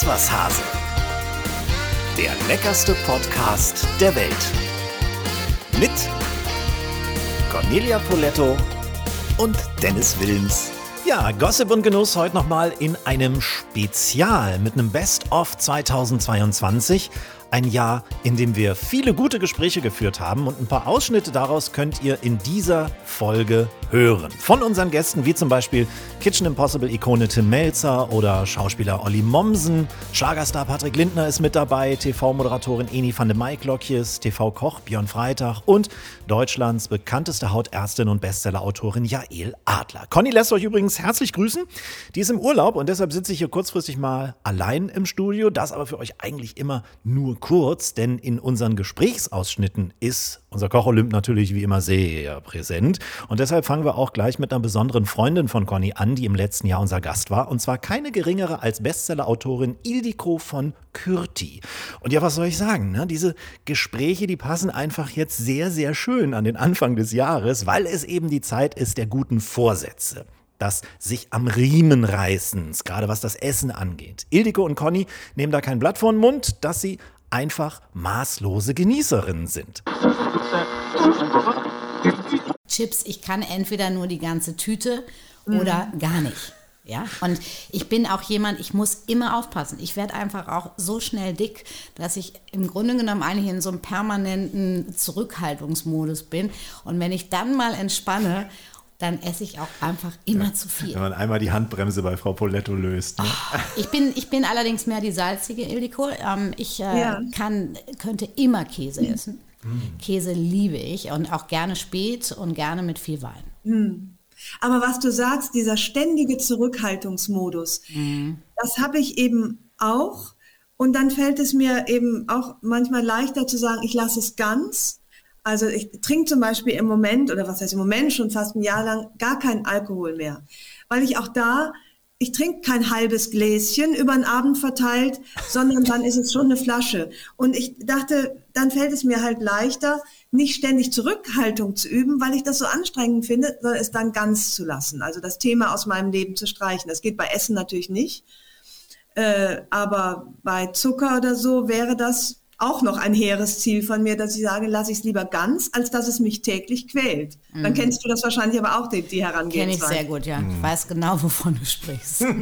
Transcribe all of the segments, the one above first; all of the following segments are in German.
Iss was Hase. Der leckerste Podcast der Welt. Mit Cornelia Poletto und Dennis Wilms. Ja, Gossip und Genuss heute nochmal in einem Spezial mit einem Best-of 2022. Ein Jahr, in dem wir viele gute Gespräche geführt haben und ein paar Ausschnitte daraus könnt ihr in dieser Folge hören. Von unseren Gästen wie zum Beispiel Kitchen Impossible-Ikone Tim Melzer oder Schauspieler Olli Mommsen, Schlagerstar Patrick Lindner ist mit dabei, TV-Moderatorin Eni van de Maiklokjes, TV-Koch Björn Freitag und Deutschlands bekannteste Hautärztin und Bestsellerautorin Jael Adler. Conny lässt euch übrigens herzlich grüßen. Die ist im Urlaub und deshalb sitze ich hier kurzfristig mal allein im Studio. Das aber für euch eigentlich immer nur kurz, denn in unseren Gesprächsausschnitten ist unser Koch-Olymp natürlich wie immer sehr präsent. Und deshalb fangen wir auch gleich mit einer besonderen Freundin von Conny an, die im letzten Jahr unser Gast war. Und zwar keine geringere als Bestsellerautorin Ildiko von Kürti. Und ja, was soll ich sagen? Ne? Diese Gespräche, die passen einfach jetzt sehr, sehr schön an den Anfang des Jahres, weil es eben die Zeit ist der guten Vorsätze das sich am Riemen reißens, gerade was das Essen angeht. Ildiko und Conny nehmen da kein Blatt vor den Mund, dass sie einfach maßlose Genießerinnen sind. Chips, ich kann entweder nur die ganze Tüte oder mhm. gar nicht. Ja, und ich bin auch jemand, ich muss immer aufpassen. Ich werde einfach auch so schnell dick, dass ich im Grunde genommen eigentlich in so einem permanenten Zurückhaltungsmodus bin. Und wenn ich dann mal entspanne dann esse ich auch einfach immer ja, zu viel. Wenn man einmal die Handbremse bei Frau Poletto löst. Ne? Oh, ich, bin, ich bin allerdings mehr die salzige Ildiko. Ähm, ich äh, ja. kann, könnte immer Käse essen. Mm. Käse liebe ich und auch gerne spät und gerne mit viel Wein. Mm. Aber was du sagst, dieser ständige Zurückhaltungsmodus, mm. das habe ich eben auch. Und dann fällt es mir eben auch manchmal leichter zu sagen, ich lasse es ganz also ich trinke zum Beispiel im Moment, oder was heißt im Moment, schon fast ein Jahr lang gar keinen Alkohol mehr. Weil ich auch da, ich trinke kein halbes Gläschen über den Abend verteilt, sondern dann ist es schon eine Flasche. Und ich dachte, dann fällt es mir halt leichter, nicht ständig Zurückhaltung zu üben, weil ich das so anstrengend finde, sondern es dann ganz zu lassen. Also das Thema aus meinem Leben zu streichen. Das geht bei Essen natürlich nicht. Äh, aber bei Zucker oder so wäre das auch noch ein hehres Ziel von mir, dass ich sage, lasse ich es lieber ganz, als dass es mich täglich quält. Mhm. Dann kennst du das wahrscheinlich aber auch, die, die Herangehensweise. Kenn ich sehr gut, ja. Mhm. Ich weiß genau, wovon du sprichst.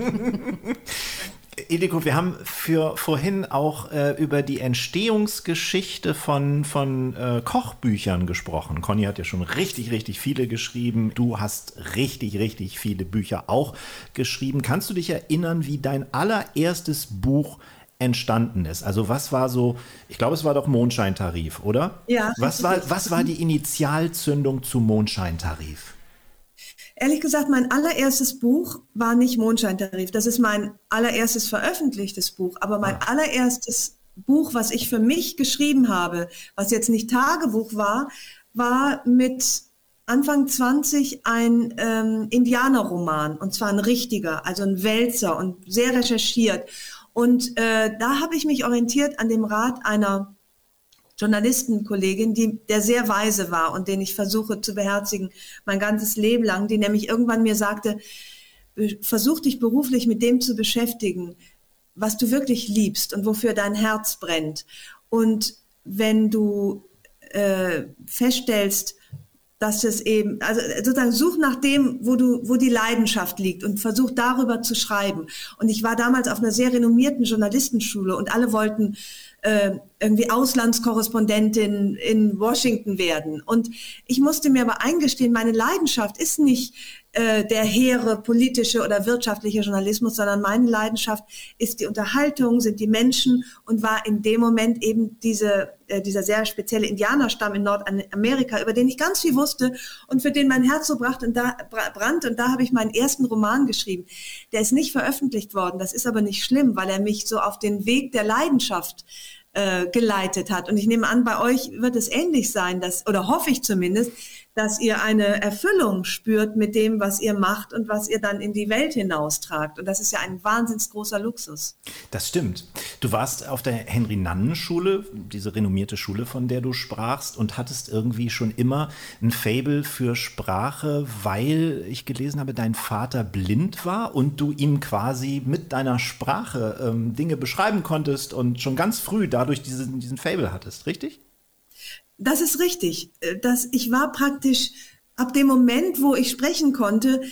Ediko, wir haben für vorhin auch äh, über die Entstehungsgeschichte von, von äh, Kochbüchern gesprochen. Conny hat ja schon richtig, richtig viele geschrieben. Du hast richtig, richtig viele Bücher auch geschrieben. Kannst du dich erinnern, wie dein allererstes Buch entstanden ist. Also was war so, ich glaube, es war doch Mondscheintarif, oder? Ja. Was war, was war die Initialzündung zum Mondscheintarif? Ehrlich gesagt, mein allererstes Buch war nicht Mondscheintarif. Das ist mein allererstes veröffentlichtes Buch. Aber mein ah. allererstes Buch, was ich für mich geschrieben habe, was jetzt nicht Tagebuch war, war mit Anfang 20 ein ähm, Indianerroman. Und zwar ein richtiger, also ein Wälzer und sehr recherchiert. Und äh, da habe ich mich orientiert an dem Rat einer Journalistenkollegin, die, der sehr weise war und den ich versuche zu beherzigen mein ganzes Leben lang, die nämlich irgendwann mir sagte, versuch dich beruflich mit dem zu beschäftigen, was du wirklich liebst und wofür dein Herz brennt. Und wenn du äh, feststellst, dass es eben, also sozusagen such nach dem, wo du, wo die Leidenschaft liegt und versuch darüber zu schreiben. Und ich war damals auf einer sehr renommierten Journalistenschule und alle wollten äh, irgendwie Auslandskorrespondentin in Washington werden. Und ich musste mir aber eingestehen, meine Leidenschaft ist nicht äh, der hehre politische oder wirtschaftliche Journalismus, sondern meine Leidenschaft ist die Unterhaltung, sind die Menschen und war in dem Moment eben diese, äh, dieser sehr spezielle Indianerstamm in Nordamerika, über den ich ganz viel wusste und für den mein Herz so bracht und da, brannte. Und da habe ich meinen ersten Roman geschrieben. Der ist nicht veröffentlicht worden. Das ist aber nicht schlimm, weil er mich so auf den Weg der Leidenschaft äh, geleitet hat. Und ich nehme an, bei euch wird es ähnlich sein, dass, oder hoffe ich zumindest, dass ihr eine Erfüllung spürt mit dem, was ihr macht und was ihr dann in die Welt hinaustragt. Und das ist ja ein wahnsinnig großer Luxus. Das stimmt. Du warst auf der Henry-Nannen-Schule, diese renommierte Schule, von der du sprachst, und hattest irgendwie schon immer ein Fable für Sprache, weil ich gelesen habe, dein Vater blind war und du ihm quasi mit deiner Sprache ähm, Dinge beschreiben konntest und schon ganz früh dadurch diesen, diesen Fable hattest, richtig? Das ist richtig. Äh, das, ich war praktisch ab dem Moment, wo ich sprechen konnte,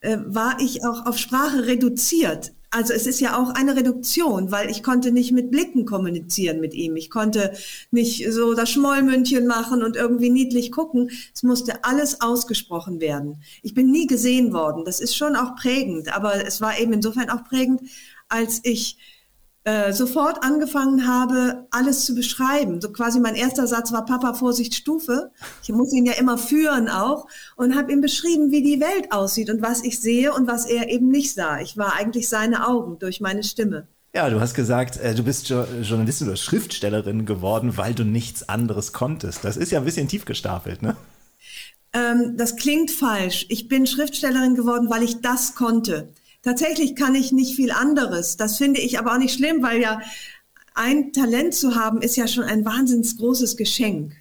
äh, war ich auch auf Sprache reduziert. Also es ist ja auch eine Reduktion, weil ich konnte nicht mit Blicken kommunizieren mit ihm. Ich konnte nicht so das Schmollmündchen machen und irgendwie niedlich gucken. Es musste alles ausgesprochen werden. Ich bin nie gesehen worden. Das ist schon auch prägend, aber es war eben insofern auch prägend, als ich äh, sofort angefangen habe, alles zu beschreiben. So quasi mein erster Satz war Papa Vorsicht Stufe. Ich muss ihn ja immer führen auch und habe ihm beschrieben, wie die Welt aussieht und was ich sehe und was er eben nicht sah. Ich war eigentlich seine Augen durch meine Stimme. Ja, du hast gesagt, äh, du bist jo Journalistin oder Schriftstellerin geworden, weil du nichts anderes konntest. Das ist ja ein bisschen tief gestapelt, ne? Ähm, das klingt falsch. Ich bin Schriftstellerin geworden, weil ich das konnte. Tatsächlich kann ich nicht viel anderes. Das finde ich aber auch nicht schlimm, weil ja ein Talent zu haben, ist ja schon ein wahnsinnig großes Geschenk.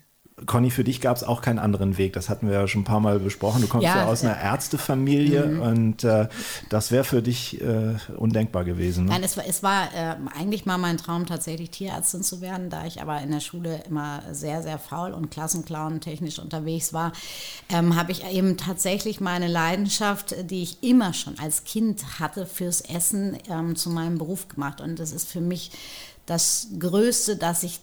Conny, für dich gab es auch keinen anderen Weg. Das hatten wir ja schon ein paar Mal besprochen. Du kommst ja, ja aus einer Ärztefamilie mhm. und äh, das wäre für dich äh, undenkbar gewesen. Ne? Nein, es war, es war äh, eigentlich mal mein Traum, tatsächlich Tierärztin zu werden. Da ich aber in der Schule immer sehr, sehr faul und Klassenclown technisch unterwegs war, ähm, habe ich eben tatsächlich meine Leidenschaft, die ich immer schon als Kind hatte, fürs Essen ähm, zu meinem Beruf gemacht. Und das ist für mich das Größte, dass ich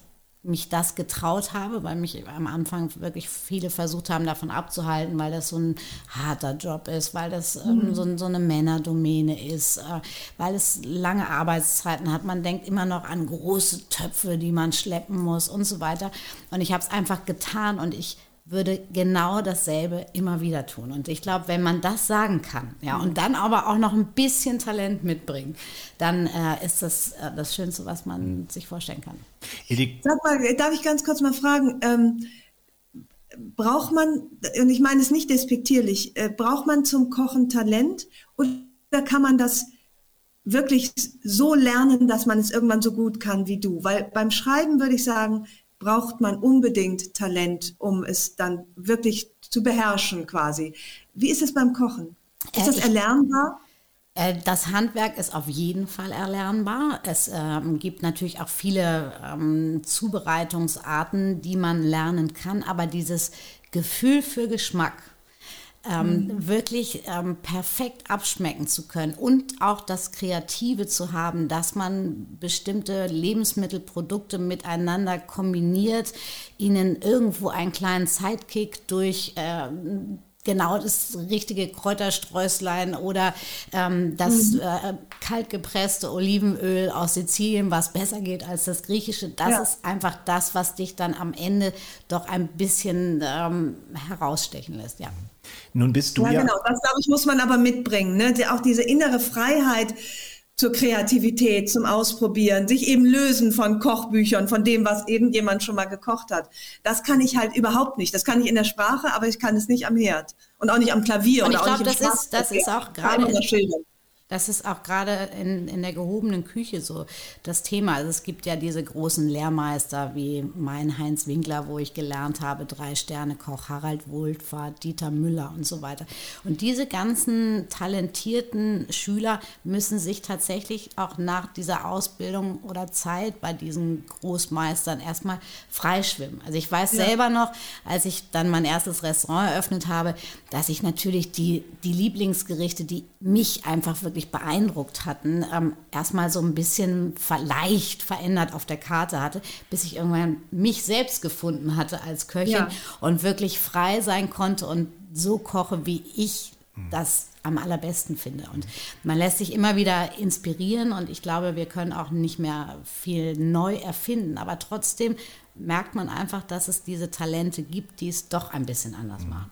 mich das getraut habe, weil mich am Anfang wirklich viele versucht haben, davon abzuhalten, weil das so ein harter Job ist, weil das ähm, mhm. so, so, eine Männerdomäne ist, äh, weil es lange Arbeitszeiten hat. Man denkt immer noch an große Töpfe, die man schleppen muss und so weiter. Und ich habe es einfach getan und ich würde genau dasselbe immer wieder tun. Und ich glaube, wenn man das sagen kann, ja, und dann aber auch noch ein bisschen Talent mitbringt, dann äh, ist das äh, das Schönste, was man sich vorstellen kann. Sag mal, darf ich ganz kurz mal fragen, ähm, braucht man, und ich meine es nicht despektierlich, äh, braucht man zum Kochen Talent oder kann man das wirklich so lernen, dass man es irgendwann so gut kann wie du? Weil beim Schreiben würde ich sagen, braucht man unbedingt Talent, um es dann wirklich zu beherrschen quasi. Wie ist es beim Kochen? Ist äh, das erlernbar? Äh, das Handwerk ist auf jeden Fall erlernbar. Es ähm, gibt natürlich auch viele ähm, Zubereitungsarten, die man lernen kann, aber dieses Gefühl für Geschmack, ähm, mhm. wirklich ähm, perfekt abschmecken zu können und auch das Kreative zu haben, dass man bestimmte Lebensmittelprodukte miteinander kombiniert, ihnen irgendwo einen kleinen Sidekick durch äh, genau das richtige Kräutersträuslein oder ähm, das mhm. äh, kaltgepresste Olivenöl aus Sizilien, was besser geht als das griechische. Das ja. ist einfach das, was dich dann am Ende doch ein bisschen ähm, herausstechen lässt, ja. Nun bist du ja. Ja, genau. Das, glaube ich, muss man aber mitbringen. Ne? Auch diese innere Freiheit zur Kreativität, zum Ausprobieren, sich eben lösen von Kochbüchern, von dem, was irgendjemand schon mal gekocht hat. Das kann ich halt überhaupt nicht. Das kann ich in der Sprache, aber ich kann es nicht am Herd und auch nicht am Klavier. Und ich glaube, das ist, das ist auch gerade das ist auch gerade in, in der gehobenen Küche so das Thema. Also es gibt ja diese großen Lehrmeister wie mein Heinz Winkler, wo ich gelernt habe, Drei-Sterne-Koch, Harald Wohlfahrt, Dieter Müller und so weiter. Und diese ganzen talentierten Schüler müssen sich tatsächlich auch nach dieser Ausbildung oder Zeit bei diesen Großmeistern erstmal freischwimmen. Also ich weiß ja. selber noch, als ich dann mein erstes Restaurant eröffnet habe, dass ich natürlich die, die Lieblingsgerichte, die mich einfach wirklich wirklich beeindruckt hatten, ähm, erstmal so ein bisschen leicht verändert auf der Karte hatte, bis ich irgendwann mich selbst gefunden hatte als Köchin ja. und wirklich frei sein konnte und so koche, wie ich das am allerbesten finde. Und man lässt sich immer wieder inspirieren und ich glaube, wir können auch nicht mehr viel neu erfinden, aber trotzdem merkt man einfach, dass es diese Talente gibt, die es doch ein bisschen anders machen.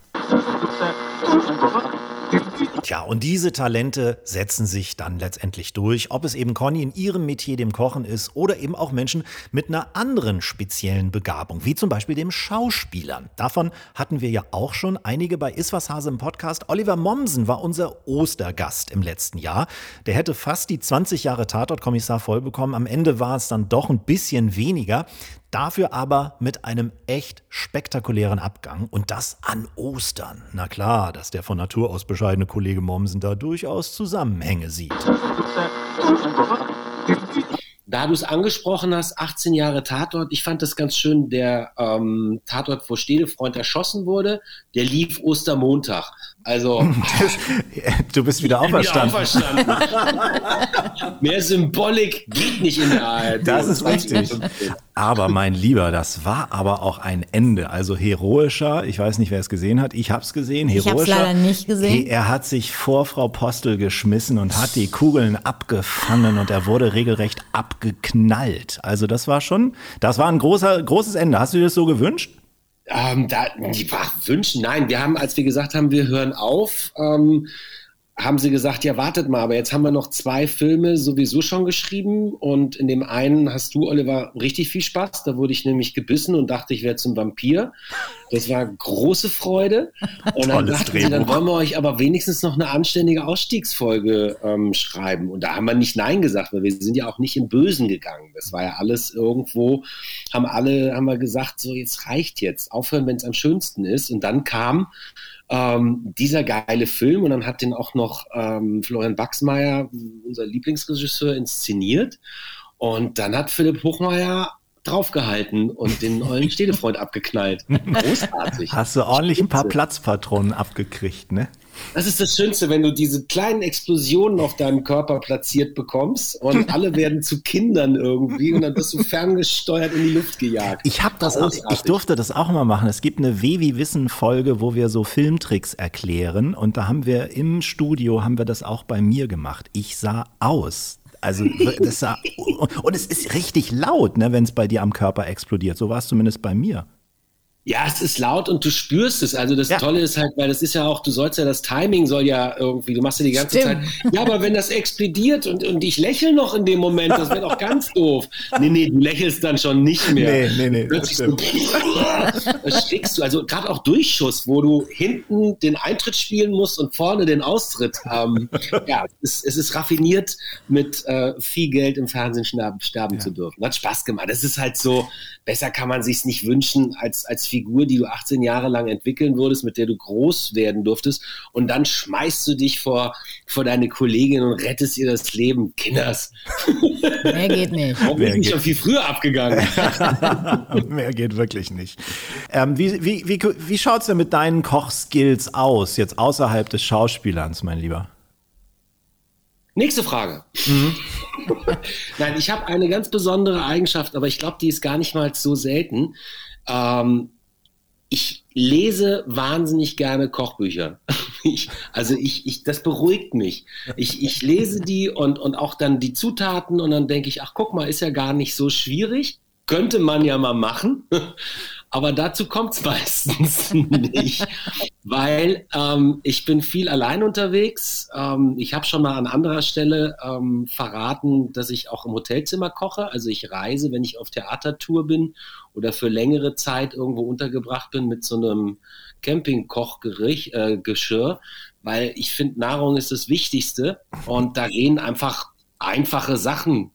Tja, und diese Talente setzen sich dann letztendlich durch, ob es eben Conny in ihrem Metier, dem Kochen ist, oder eben auch Menschen mit einer anderen speziellen Begabung, wie zum Beispiel dem Schauspielern. Davon hatten wir ja auch schon einige bei Iswas Hase im Podcast. Oliver Mommsen war unser Ostergast im letzten Jahr. Der hätte fast die 20 Jahre Tatortkommissar vollbekommen. Am Ende war es dann doch ein bisschen weniger. Dafür aber mit einem echt spektakulären Abgang und das an Ostern. Na klar, dass der von Natur aus bescheidene Kollege Mommsen da durchaus Zusammenhänge sieht. Da du es angesprochen hast, 18 Jahre Tatort, ich fand das ganz schön, der ähm, Tatort, wo Stedefreund erschossen wurde, der lief Ostermontag. Also. du bist wieder auferstanden. Wieder auferstanden. Mehr Symbolik geht nicht in der ARD. Das ist richtig. Aber mein Lieber, das war aber auch ein Ende. Also heroischer, ich weiß nicht, wer es gesehen hat. Ich habe es gesehen. Heroischer. Ich habe leider nicht gesehen. Er hat sich vor Frau Postel geschmissen und hat die Kugeln abgefangen und er wurde regelrecht abgeknallt. Also das war schon, das war ein großer, großes Ende. Hast du dir das so gewünscht? Ähm, da, die war wünschen, nein, wir haben, als wir gesagt haben, wir hören auf, ähm, haben sie gesagt, ja, wartet mal, aber jetzt haben wir noch zwei Filme sowieso schon geschrieben und in dem einen hast du, Oliver, richtig viel Spaß. Da wurde ich nämlich gebissen und dachte, ich wäre zum Vampir. Das war große Freude. Und dann dachten sie, dann wollen wir euch aber wenigstens noch eine anständige Ausstiegsfolge ähm, schreiben. Und da haben wir nicht Nein gesagt, weil wir sind ja auch nicht im Bösen gegangen. Das war ja alles irgendwo, haben alle, haben wir gesagt, so jetzt reicht jetzt, aufhören, wenn es am schönsten ist. Und dann kam ähm, dieser geile Film und dann hat den auch noch ähm, Florian Wachsmeier, unser Lieblingsregisseur, inszeniert. Und dann hat Philipp Hochmeier draufgehalten und den ollen Städtefreund abgeknallt. Großartig. Hast du ordentlich ein paar Platzpatronen abgekriegt, ne? Das ist das Schönste, wenn du diese kleinen Explosionen auf deinem Körper platziert bekommst und alle werden zu Kindern irgendwie und dann wirst du ferngesteuert in die Luft gejagt. Ich habe das, auch, ich durfte das auch mal machen. Es gibt eine Wevi Wissen Folge, wo wir so Filmtricks erklären und da haben wir im Studio haben wir das auch bei mir gemacht. Ich sah aus. Also das sah, und es ist richtig laut, ne, wenn es bei dir am Körper explodiert. So war es zumindest bei mir. Ja, es ist laut und du spürst es. Also das ja. Tolle ist halt, weil das ist ja auch, du sollst ja das Timing soll ja irgendwie, du machst ja die ganze Stimmt. Zeit. Ja, aber wenn das explodiert und, und ich lächle noch in dem Moment, das wäre doch ganz doof. Nee, nee, du lächelst dann schon nicht mehr. Nee, nee, nee. Plötzlich so, das schickst du, also gerade auch Durchschuss, wo du hinten den Eintritt spielen musst und vorne den Austritt. Ähm, ja, es, es, ist raffiniert, mit äh, viel Geld im Fernsehen sterben, sterben ja. zu dürfen. Hat Spaß gemacht. Das ist halt so, besser kann man sich's nicht wünschen als, als Figur, die du 18 Jahre lang entwickeln würdest, mit der du groß werden durftest. Und dann schmeißt du dich vor, vor deine Kollegin und rettest ihr das Leben. Kinders. Mehr geht nicht. Warum bin ich schon viel früher abgegangen? Mehr geht wirklich nicht. Ähm, wie wie, wie, wie schaut es denn mit deinen Kochskills aus, jetzt außerhalb des Schauspielerns, mein Lieber? Nächste Frage. Mhm. Nein, ich habe eine ganz besondere Eigenschaft, aber ich glaube, die ist gar nicht mal so selten. Ähm, ich lese wahnsinnig gerne Kochbücher. Ich, also ich, ich, das beruhigt mich. Ich, ich lese die und, und auch dann die Zutaten und dann denke ich, ach guck mal, ist ja gar nicht so schwierig. Könnte man ja mal machen. Aber dazu kommt es meistens nicht, weil ähm, ich bin viel allein unterwegs. Ähm, ich habe schon mal an anderer Stelle ähm, verraten, dass ich auch im Hotelzimmer koche. Also ich reise, wenn ich auf Theatertour bin oder für längere Zeit irgendwo untergebracht bin mit so einem Campingkochgeschirr, äh, weil ich finde, Nahrung ist das Wichtigste und da gehen einfach einfache Sachen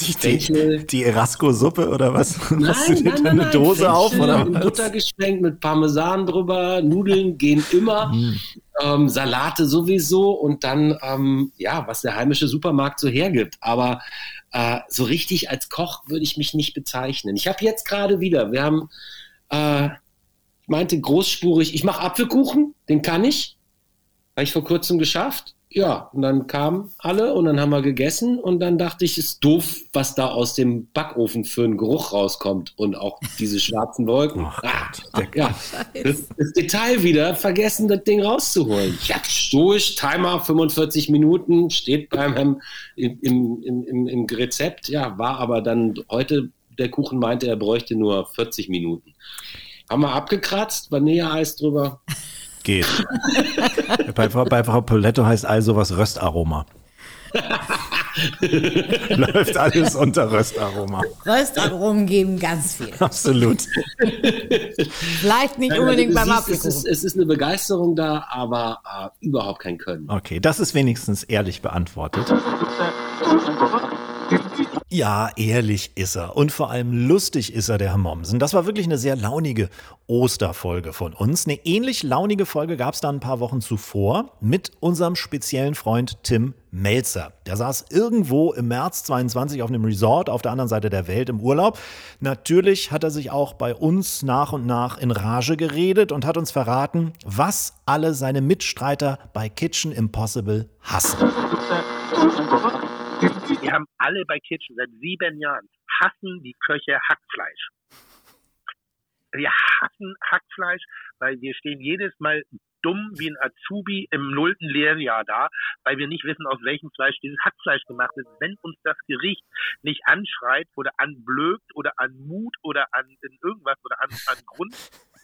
die, die, die Erasco-Suppe oder was? Nein, Hast du dir nein, nein, eine Dose Fenchel auf oder was? Butter geschwenkt mit Parmesan drüber, Nudeln gehen immer, mm. ähm, Salate sowieso und dann, ähm, ja, was der heimische Supermarkt so hergibt. Aber äh, so richtig als Koch würde ich mich nicht bezeichnen. Ich habe jetzt gerade wieder, wir haben, äh, ich meinte großspurig, ich mache Apfelkuchen, den kann ich, habe ich vor kurzem geschafft ja, und dann kamen alle und dann haben wir gegessen und dann dachte ich, ist doof, was da aus dem Backofen für einen Geruch rauskommt und auch diese schwarzen Wolken. Oh ah, ja, das, das, Detail wieder, vergessen das Ding rauszuholen. Ja, stoisch, Timer 45 Minuten, steht beim im, im, im, im Rezept, ja, war aber dann heute, der Kuchen meinte, er bräuchte nur 40 Minuten. Haben wir abgekratzt, Vanilleeis drüber. Geht. bei, bei Frau Poletto heißt also was Röstaroma. Läuft alles unter Röstaroma. Röstaromen geben ganz viel. Absolut. Vielleicht nicht unbedingt beim siehst, es, ist, es ist eine Begeisterung da, aber äh, überhaupt kein Können. Okay, das ist wenigstens ehrlich beantwortet. Ja, ehrlich ist er. Und vor allem lustig ist er, der Herr Mommsen. Das war wirklich eine sehr launige Osterfolge von uns. Eine ähnlich launige Folge gab es da ein paar Wochen zuvor mit unserem speziellen Freund Tim Melzer. Der saß irgendwo im März 22 auf einem Resort auf der anderen Seite der Welt im Urlaub. Natürlich hat er sich auch bei uns nach und nach in Rage geredet und hat uns verraten, was alle seine Mitstreiter bei Kitchen Impossible hassen wir haben alle bei Kitchen seit sieben Jahren hassen die Köche Hackfleisch. Wir hassen Hackfleisch, weil wir stehen jedes Mal dumm wie ein Azubi im nullten Lehrjahr da, weil wir nicht wissen, aus welchem Fleisch dieses Hackfleisch gemacht ist. Wenn uns das Gericht nicht anschreit oder anblökt oder an Mut oder an irgendwas oder an, an Grund,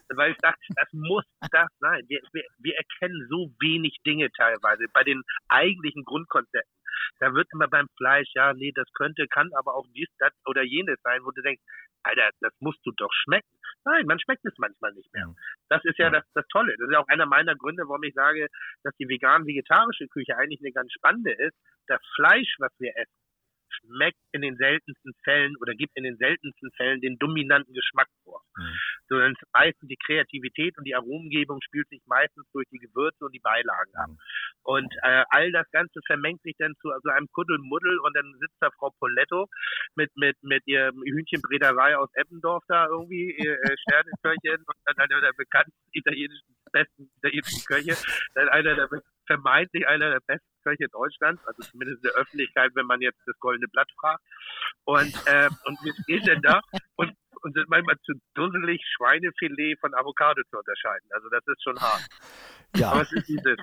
weil ich dachte, das muss das sein. Wir, wir, wir erkennen so wenig Dinge teilweise bei den eigentlichen Grundkonzepten. Da wird immer beim Fleisch, ja, nee, das könnte, kann aber auch dies, das oder jenes sein, wo du denkst, Alter, das musst du doch schmecken. Nein, man schmeckt es manchmal nicht mehr. Das ist ja das, das Tolle. Das ist auch einer meiner Gründe, warum ich sage, dass die vegan-vegetarische Küche eigentlich eine ganz spannende ist. Das Fleisch, was wir essen, schmeckt in den seltensten Fällen oder gibt in den seltensten Fällen den dominanten Geschmack vor. Mhm. Sondern meistens die Kreativität und die Aromengebung spielt sich meistens durch die Gewürze und die Beilagen ab. Mhm. Und äh, all das Ganze vermengt sich dann zu also einem Kuddelmuddel und dann sitzt da Frau Poletto mit mit mit ihrem Hühnchenbrederei aus Eppendorf da irgendwie, ihr äh, Sterneköchin und dann einer der bekannten italienischen besten italienischen Köche, dann einer der vermeintlich einer der besten Köche Deutschlands, also zumindest in der Öffentlichkeit, wenn man jetzt das Goldene Blatt fragt. Und, äh, und wir stehen denn da und, und sind manchmal zu dusselig, Schweinefilet von Avocado zu unterscheiden. Also das ist schon hart. Ja. Aber es ist dieses.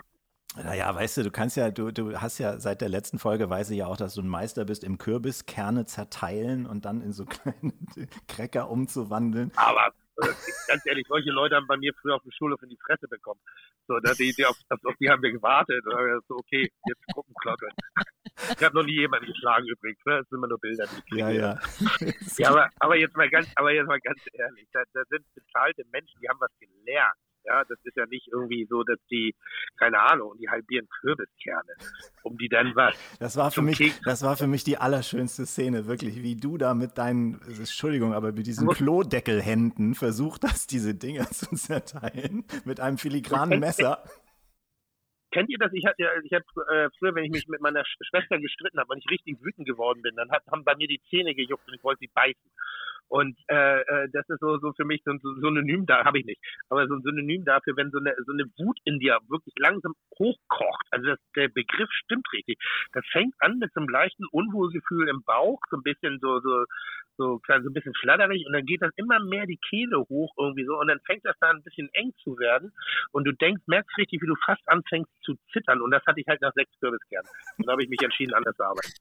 Naja, weißt du, du kannst ja, du, du hast ja seit der letzten Folge, weiß ich ja auch, dass du ein Meister bist, im Kürbis Kerne zerteilen und dann in so kleine Cracker umzuwandeln. Aber ganz ehrlich, solche Leute haben bei mir früher auf der Schule in die Fresse bekommen. So, da, die, die auf, auf, die haben wir gewartet. Und haben so, okay, jetzt Gruppenklotteln. Ich habe noch nie jemanden geschlagen übrigens. Ne? Das sind immer nur Bilder, die Ja, ja. ja aber, aber, jetzt mal ganz, aber jetzt mal ganz ehrlich, da, da sind bezahlte Menschen, die haben was gelernt. Ja, das ist ja nicht irgendwie so, dass die, keine Ahnung, die halbieren Kürbiskerne, um die dann was. Das war für mich, Keks. das war für mich die allerschönste Szene, wirklich, wie du da mit deinen, Entschuldigung, aber mit diesen Klodeckelhänden versucht hast, diese Dinger zu zerteilen, mit einem filigranen Messer. Kennt ihr das? Ich hatte, ich habe äh, früher, wenn ich mich mit meiner Schwester gestritten habe, wenn ich richtig wütend geworden bin, dann hat, haben bei mir die Zähne gejuckt und ich wollte sie beißen. Und äh, äh, das ist so, so für mich so ein Synonym da, habe ich nicht, aber so ein Synonym dafür, wenn so eine, so eine Wut in dir wirklich langsam hochkocht. Also das, der Begriff stimmt richtig. Das fängt an mit so einem leichten Unwohlgefühl im Bauch, so ein bisschen so, so, so, so ein bisschen flatterig und dann geht das immer mehr die Kehle hoch irgendwie so und dann fängt das da ein bisschen eng zu werden und du denkst, merkst richtig, wie du fast anfängst zu zittern und das hatte ich halt nach sechs Kürbiskern. Und da habe ich mich entschieden, anders zu arbeiten.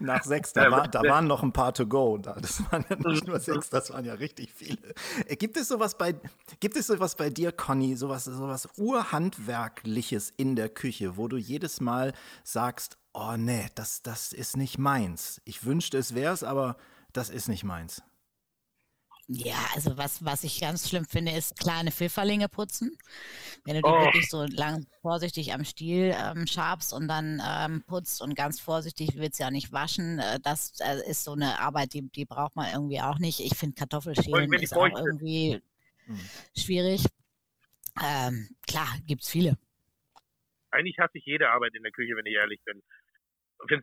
Nach sechs, da, war, da waren noch ein paar to go. Das waren ja nicht nur sechs, das waren ja richtig viele. Äh, gibt es sowas bei, gibt es sowas bei dir, Conny, sowas, sowas Urhandwerkliches in der Küche, wo du jedes Mal sagst, oh nee, das, das ist nicht meins. Ich wünschte, es wäre es, aber das ist nicht meins. Ja, also was, was ich ganz schlimm finde, ist kleine Pfifferlinge putzen. Wenn du die Oh. wirklich so lang vorsichtig am Stiel ähm, schabst und dann ähm, putzt und ganz vorsichtig willst ja nicht waschen, äh, das äh, ist so eine Arbeit, die, die braucht man irgendwie auch nicht. Ich finde Kartoffelschälen ist auch irgendwie Hm. schwierig. Ähm, klar, gibt's viele. eigentlich hasse ich jede Arbeit in der Küche, wenn ich ehrlich bin. Also,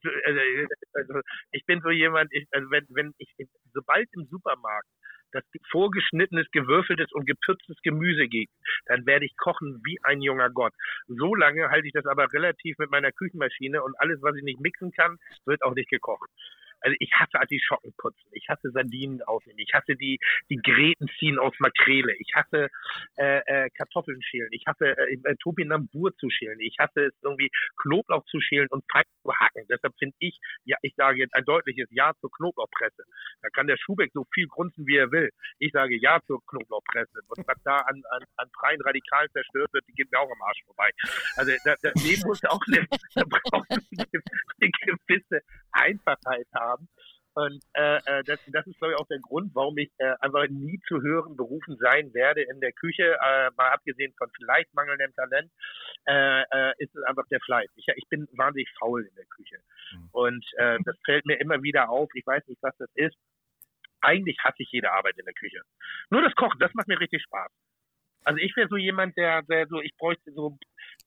also ich bin so jemand, ich, also wenn, wenn ich, sobald im Supermarkt das vorgeschnittenes, gewürfeltes und gepürztes Gemüse gibt, dann werde ich kochen wie ein junger Gott. So lange halte ich das aber relativ mit meiner Küchenmaschine und alles, was ich nicht mixen kann, wird auch nicht gekocht. Also ich hasse Artischocken putzen, ich hasse Sardinen aufnehmen, ich hasse die, die Gräten ziehen aus Makrele, ich hasse äh, äh, Kartoffeln schälen, ich hasse äh, äh, Topinambur zu schälen, ich hasse es irgendwie Knoblauch zu schälen und Pfeil zu hacken. Deshalb finde ich, ja, ich sage jetzt ein deutliches Ja zur Knoblauchpresse. Da kann der Schubeck so viel grunzen, wie er will. Ich sage Ja zur Knoblauchpresse. Und was da an, an, an freien Radikalen zerstört wird, die geht mir auch am Arsch vorbei. Also da, da, dem muss auch eine, da braucht eine gewisse Einfachheit haben. Und äh, äh, das, das ist, glaube ich, auch der Grund, warum ich äh, einfach nie zu hören berufen sein werde in der Küche, äh, mal abgesehen von vielleicht mangelndem Talent, äh, äh, ist es einfach der Fleiß. Ich, ich bin wahnsinnig faul in der Küche. Mhm. Und äh, das fällt mir immer wieder auf. Ich weiß nicht, was das ist. Eigentlich hasse ich jede Arbeit in der Küche. Nur das Kochen, das macht mir richtig Spaß. Also ich wäre so jemand, der, der so, ich bräuchte so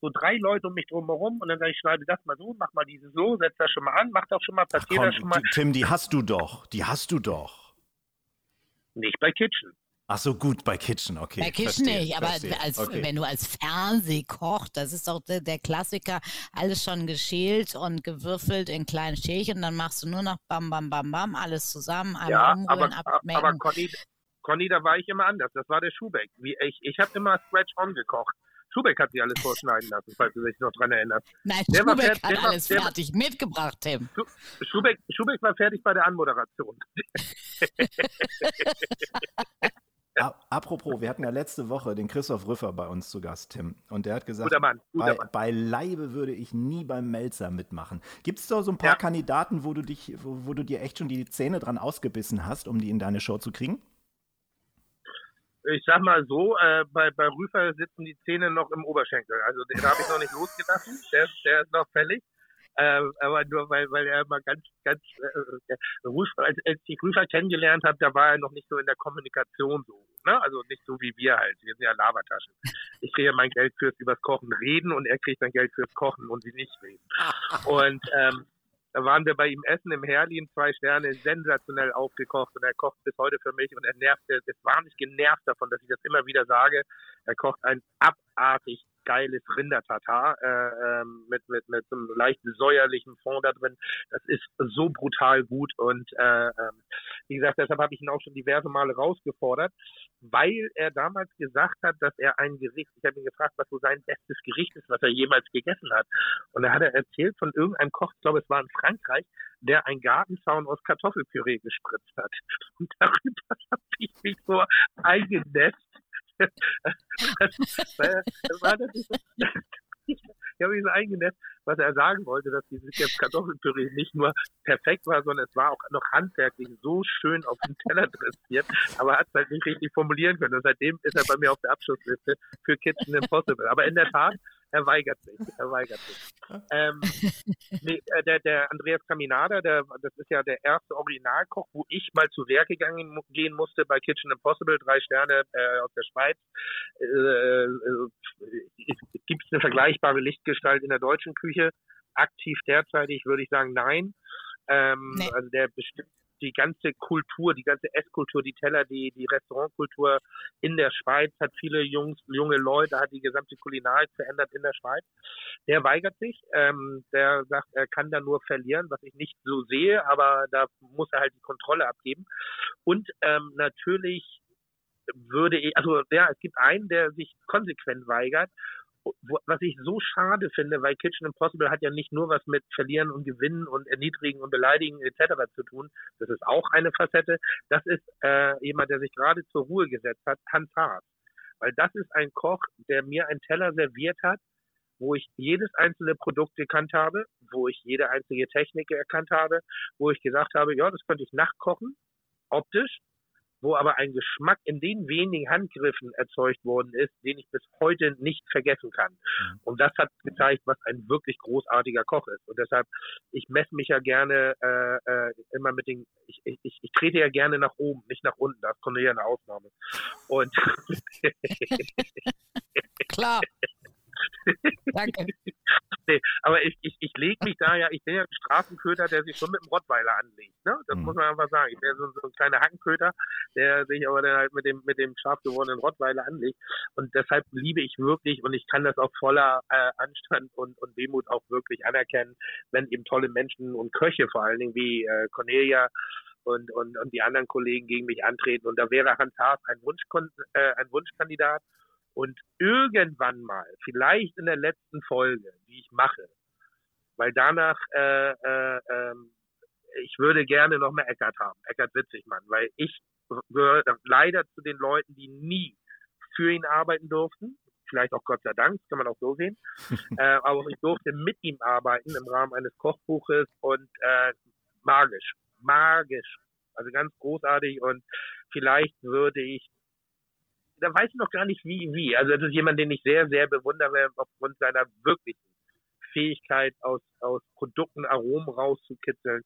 so drei Leute um mich drum herum und dann sage ich, schneide das mal so, mach mal diese so, setz das schon mal an, mach das schon mal, passiert das schon mal. Tim, die hast du doch, die hast du doch. Nicht bei Kitchen. Ach so, gut, bei Kitchen, okay. Bei Kitchen verstehe, nicht, aber als, okay. wenn du als Fernsehkoch, das ist doch der, der, Klassiker, alles schon geschält und gewürfelt in kleinen Schälchen, dann machst du nur noch bam, bam, bam, bam, alles zusammen, einmal ja, umrühren, aber, abmecken. aber Conny, Conny, da war ich immer anders, das war der Schubeck. Wie, ich ich habe immer Scratch on gekocht. Schubeck hat sich alles vorschneiden lassen, falls du dich noch dran erinnerst. Nein, der Schubeck war, hat alles war, fertig war, mitgebracht, Tim. Schubeck, Schubeck war fertig bei der Anmoderation. Apropos, wir hatten ja letzte Woche den Christoph Rüffer bei uns zu Gast, Tim. Und der hat gesagt, guter Mann, guter bei, Mann. bei Leibe würde ich nie beim Melzer mitmachen. Gibt es da so ein paar ja. Kandidaten, wo du dich, wo, wo, du dir echt schon die Zähne dran ausgebissen hast, um die in deine Show zu kriegen? Ich sag mal so, äh, bei, bei Rüfer sitzen die Zähne noch im Oberschenkel. Also den habe ich noch nicht losgelassen. Der, der ist noch fällig. Äh, aber nur weil, weil er immer ganz, ganz äh, Rüfer, als, als ich Rüfer kennengelernt habe, da war er noch nicht so in der Kommunikation so. Ne? Also nicht so wie wir halt. Wir sind ja Lavataschen. Ich kriege mein Geld fürs übers Kochen reden und er kriegt sein Geld fürs Kochen und sie nicht reden. Und ähm, da waren wir bei ihm essen im Herlin, zwei Sterne, sensationell aufgekocht und er kocht bis heute für mich und er nervt, er ist wahnsinnig genervt davon, dass ich das immer wieder sage. Er kocht ein abartig geiles Rindertatar äh, ähm, mit, mit, mit so einem leicht säuerlichen Fond da drin. Das ist so brutal gut und äh, ähm, wie gesagt, deshalb habe ich ihn auch schon diverse Male rausgefordert, weil er damals gesagt hat, dass er ein Gericht, ich habe ihn gefragt, was so sein bestes Gericht ist, was er jemals gegessen hat. Und da hat er erzählt von irgendeinem Koch, ich glaube, es war in Frankreich, der ein Gartenzaun aus Kartoffelpüree gespritzt hat. Und darüber habe ich mich so eingenässt ich habe mich so eingenässt, was er sagen wollte, dass dieses Kartoffelpüree nicht nur perfekt war, sondern es war auch noch handwerklich so schön auf dem Teller dressiert, aber er hat es halt nicht richtig formulieren können. Und seitdem ist er bei mir auf der Abschlussliste für Kitchen Impossible. Aber in der Tat, er weigert sich. Er weigert sich. Ähm, nee, äh, der, der Andreas Caminada, der, das ist ja der erste Originalkoch, wo ich mal zu Werk gegangen, gehen musste bei Kitchen Impossible, drei Sterne äh, aus der Schweiz. Äh, äh, Gibt es eine vergleichbare Lichtgestalt in der deutschen Küche? Aktiv derzeitig würde ich sagen, nein. Ähm, nee. Also der bestimmt die ganze Kultur, die ganze Esskultur, die Teller, die, die Restaurantkultur in der Schweiz hat viele Jungs, junge Leute, hat die gesamte Kulinarik verändert in der Schweiz. Der weigert sich, ähm, der sagt, er kann da nur verlieren, was ich nicht so sehe, aber da muss er halt die Kontrolle abgeben. Und ähm, natürlich würde ich, also ja, es gibt einen, der sich konsequent weigert was ich so schade finde, weil Kitchen Impossible hat ja nicht nur was mit Verlieren und Gewinnen und Erniedrigen und Beleidigen etc. zu tun. Das ist auch eine Facette. Das ist äh, jemand, der sich gerade zur Ruhe gesetzt hat, Hans Haas. Weil das ist ein Koch, der mir einen Teller serviert hat, wo ich jedes einzelne Produkt gekannt habe, wo ich jede einzige Technik erkannt habe, wo ich gesagt habe, ja, das könnte ich nachkochen, optisch, wo aber ein Geschmack in den wenigen Handgriffen erzeugt worden ist, den ich bis heute nicht vergessen kann. Mhm. Und das hat gezeigt, was ein wirklich großartiger Koch ist. Und deshalb, ich messe mich ja gerne äh, äh, immer mit den, ich, ich, ich trete ja gerne nach oben, nicht nach unten. Das kommt ja eine Ausnahme. Und klar. Danke. Nee, aber ich, ich, ich lege mich da ja, ich bin ja ein Straßenköter, der sich schon mit dem Rottweiler anlegt. Ne? Das mhm. muss man einfach sagen. Ich bin so, so ein kleiner Hackenköter, der sich aber dann halt mit dem, mit dem scharf gewordenen Rottweiler anlegt. Und deshalb liebe ich wirklich und ich kann das auch voller äh, Anstand und, und Demut auch wirklich anerkennen, wenn eben tolle Menschen und Köche vor allen Dingen wie äh, Cornelia und, und, und die anderen Kollegen gegen mich antreten. Und da wäre Hans Haas ein, Wunschkon äh, ein Wunschkandidat. Und irgendwann mal, vielleicht in der letzten Folge, die ich mache, weil danach, äh, äh, äh, ich würde gerne noch mehr Eckert haben, Eckert Witzigmann, weil ich gehöre leider zu den Leuten, die nie für ihn arbeiten durften. Vielleicht auch Gott sei Dank, kann man auch so sehen. äh, aber ich durfte mit ihm arbeiten im Rahmen eines Kochbuches und äh, magisch, magisch. Also ganz großartig und vielleicht würde ich da weiß ich noch gar nicht wie, wie. Also das ist jemand, den ich sehr, sehr bewundere aufgrund seiner wirklichen Fähigkeit aus, aus Produkten Aromen rauszukitzeln,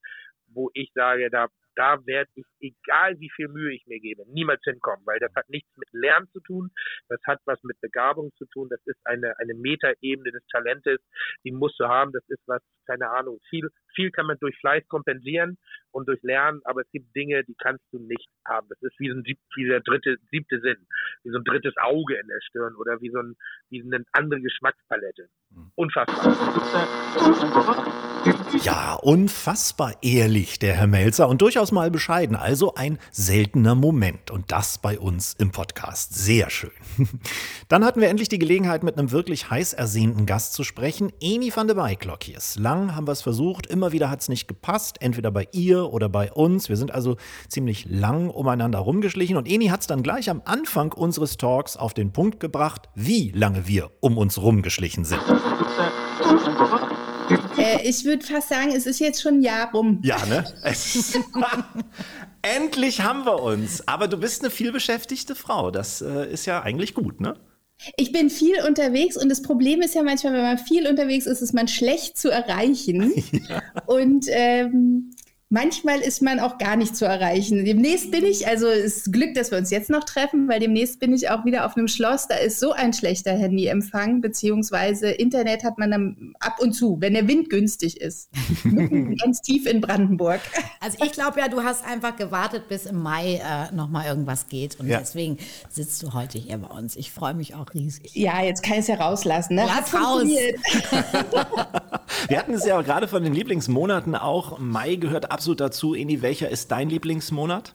wo ich sage, da da werde ich, egal wie viel Mühe ich mir gebe, niemals hinkommen, weil das hat nichts mit Lernen zu tun, das hat was mit Begabung zu tun, das ist eine, eine Metaebene des Talentes, die musst du haben, das ist was, keine Ahnung, viel, viel kann man durch Fleiß kompensieren und durch Lernen, aber es gibt Dinge, die kannst du nicht haben. Das ist wie so ein wie der dritte, siebte Sinn, wie so ein drittes Auge in der Stirn oder wie so ein, wie eine andere Geschmackspalette. Unfassbar. Ja, unfassbar ehrlich, der Herr Melzer und durchaus mal bescheiden. Also ein seltener Moment und das bei uns im Podcast. Sehr schön. Dann hatten wir endlich die Gelegenheit, mit einem wirklich heiß ersehnten Gast zu sprechen. Eni van de Beiklock Lang haben wir es versucht, immer wieder hat es nicht gepasst, entweder bei ihr oder bei uns. Wir sind also ziemlich lang umeinander rumgeschlichen und Eni hat es dann gleich am Anfang unseres Talks auf den Punkt gebracht, wie lange wir um uns rumgeschlichen sind. Äh, ich würde fast sagen, es ist jetzt schon ein Jahr rum. Ja, ne? Endlich haben wir uns. Aber du bist eine vielbeschäftigte Frau. Das äh, ist ja eigentlich gut, ne? Ich bin viel unterwegs und das Problem ist ja manchmal, wenn man viel unterwegs ist, ist man schlecht zu erreichen. Ja. Und ähm, Manchmal ist man auch gar nicht zu erreichen. Demnächst bin ich, also es ist Glück, dass wir uns jetzt noch treffen, weil demnächst bin ich auch wieder auf einem Schloss. Da ist so ein schlechter Handyempfang, beziehungsweise Internet hat man dann ab und zu, wenn der Wind günstig ist. ganz tief in Brandenburg. Also ich glaube ja, du hast einfach gewartet, bis im Mai äh, nochmal irgendwas geht. Und ja. deswegen sitzt du heute hier bei uns. Ich freue mich auch riesig. Ja, jetzt kann ich es ja rauslassen. Ne? Lass raus. wir hatten es ja gerade von den Lieblingsmonaten auch. Mai gehört ab absolut dazu. Eni, welcher ist dein Lieblingsmonat?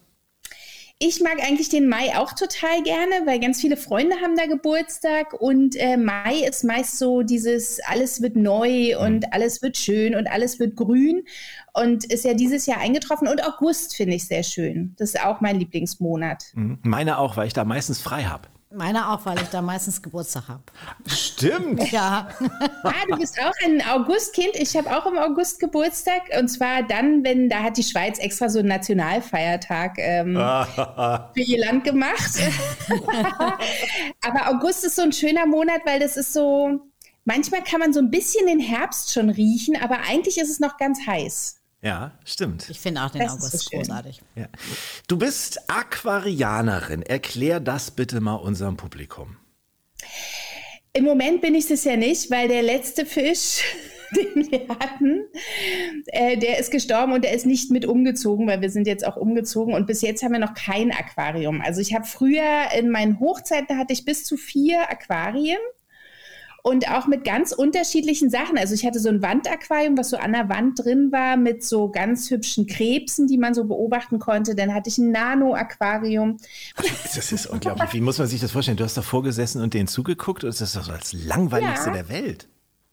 Ich mag eigentlich den Mai auch total gerne, weil ganz viele Freunde haben da Geburtstag und äh, Mai ist meist so dieses alles wird neu mhm. und alles wird schön und alles wird grün und ist ja dieses Jahr eingetroffen und August finde ich sehr schön. Das ist auch mein Lieblingsmonat. Mhm. Meine auch, weil ich da meistens frei habe. Meine auch, weil ich da meistens Geburtstag habe. Stimmt. Ja. ah, du bist auch ein Augustkind. Ich habe auch im August Geburtstag. Und zwar dann, wenn, da hat die Schweiz extra so einen Nationalfeiertag ähm, für ihr Land gemacht. Aber August ist so ein schöner Monat, weil das ist so, manchmal kann man so ein bisschen den Herbst schon riechen, aber eigentlich ist es noch ganz heiß. Ja, stimmt. Ich finde auch den das August so großartig. Ja. Du bist Aquarianerin. Erklär das bitte mal unserem Publikum. Im Moment bin ich es ja nicht, weil der letzte Fisch, den wir hatten, äh, der ist gestorben und der ist nicht mit umgezogen, weil wir sind jetzt auch umgezogen und bis jetzt haben wir noch kein Aquarium. Also ich habe früher in meinen Hochzeiten hatte ich bis zu vier Aquarien und auch mit ganz unterschiedlichen Sachen. Also ich hatte so ein Wandaquarium, was so an der Wand drin war, mit so ganz hübschen Krebsen, die man so beobachten konnte. Dann hatte ich ein Nano-Aquarium. Das ist unglaublich. Wie muss man sich das vorstellen? Du hast davor gesessen und denen zugeguckt und das ist doch das langweiligste ja. der Welt.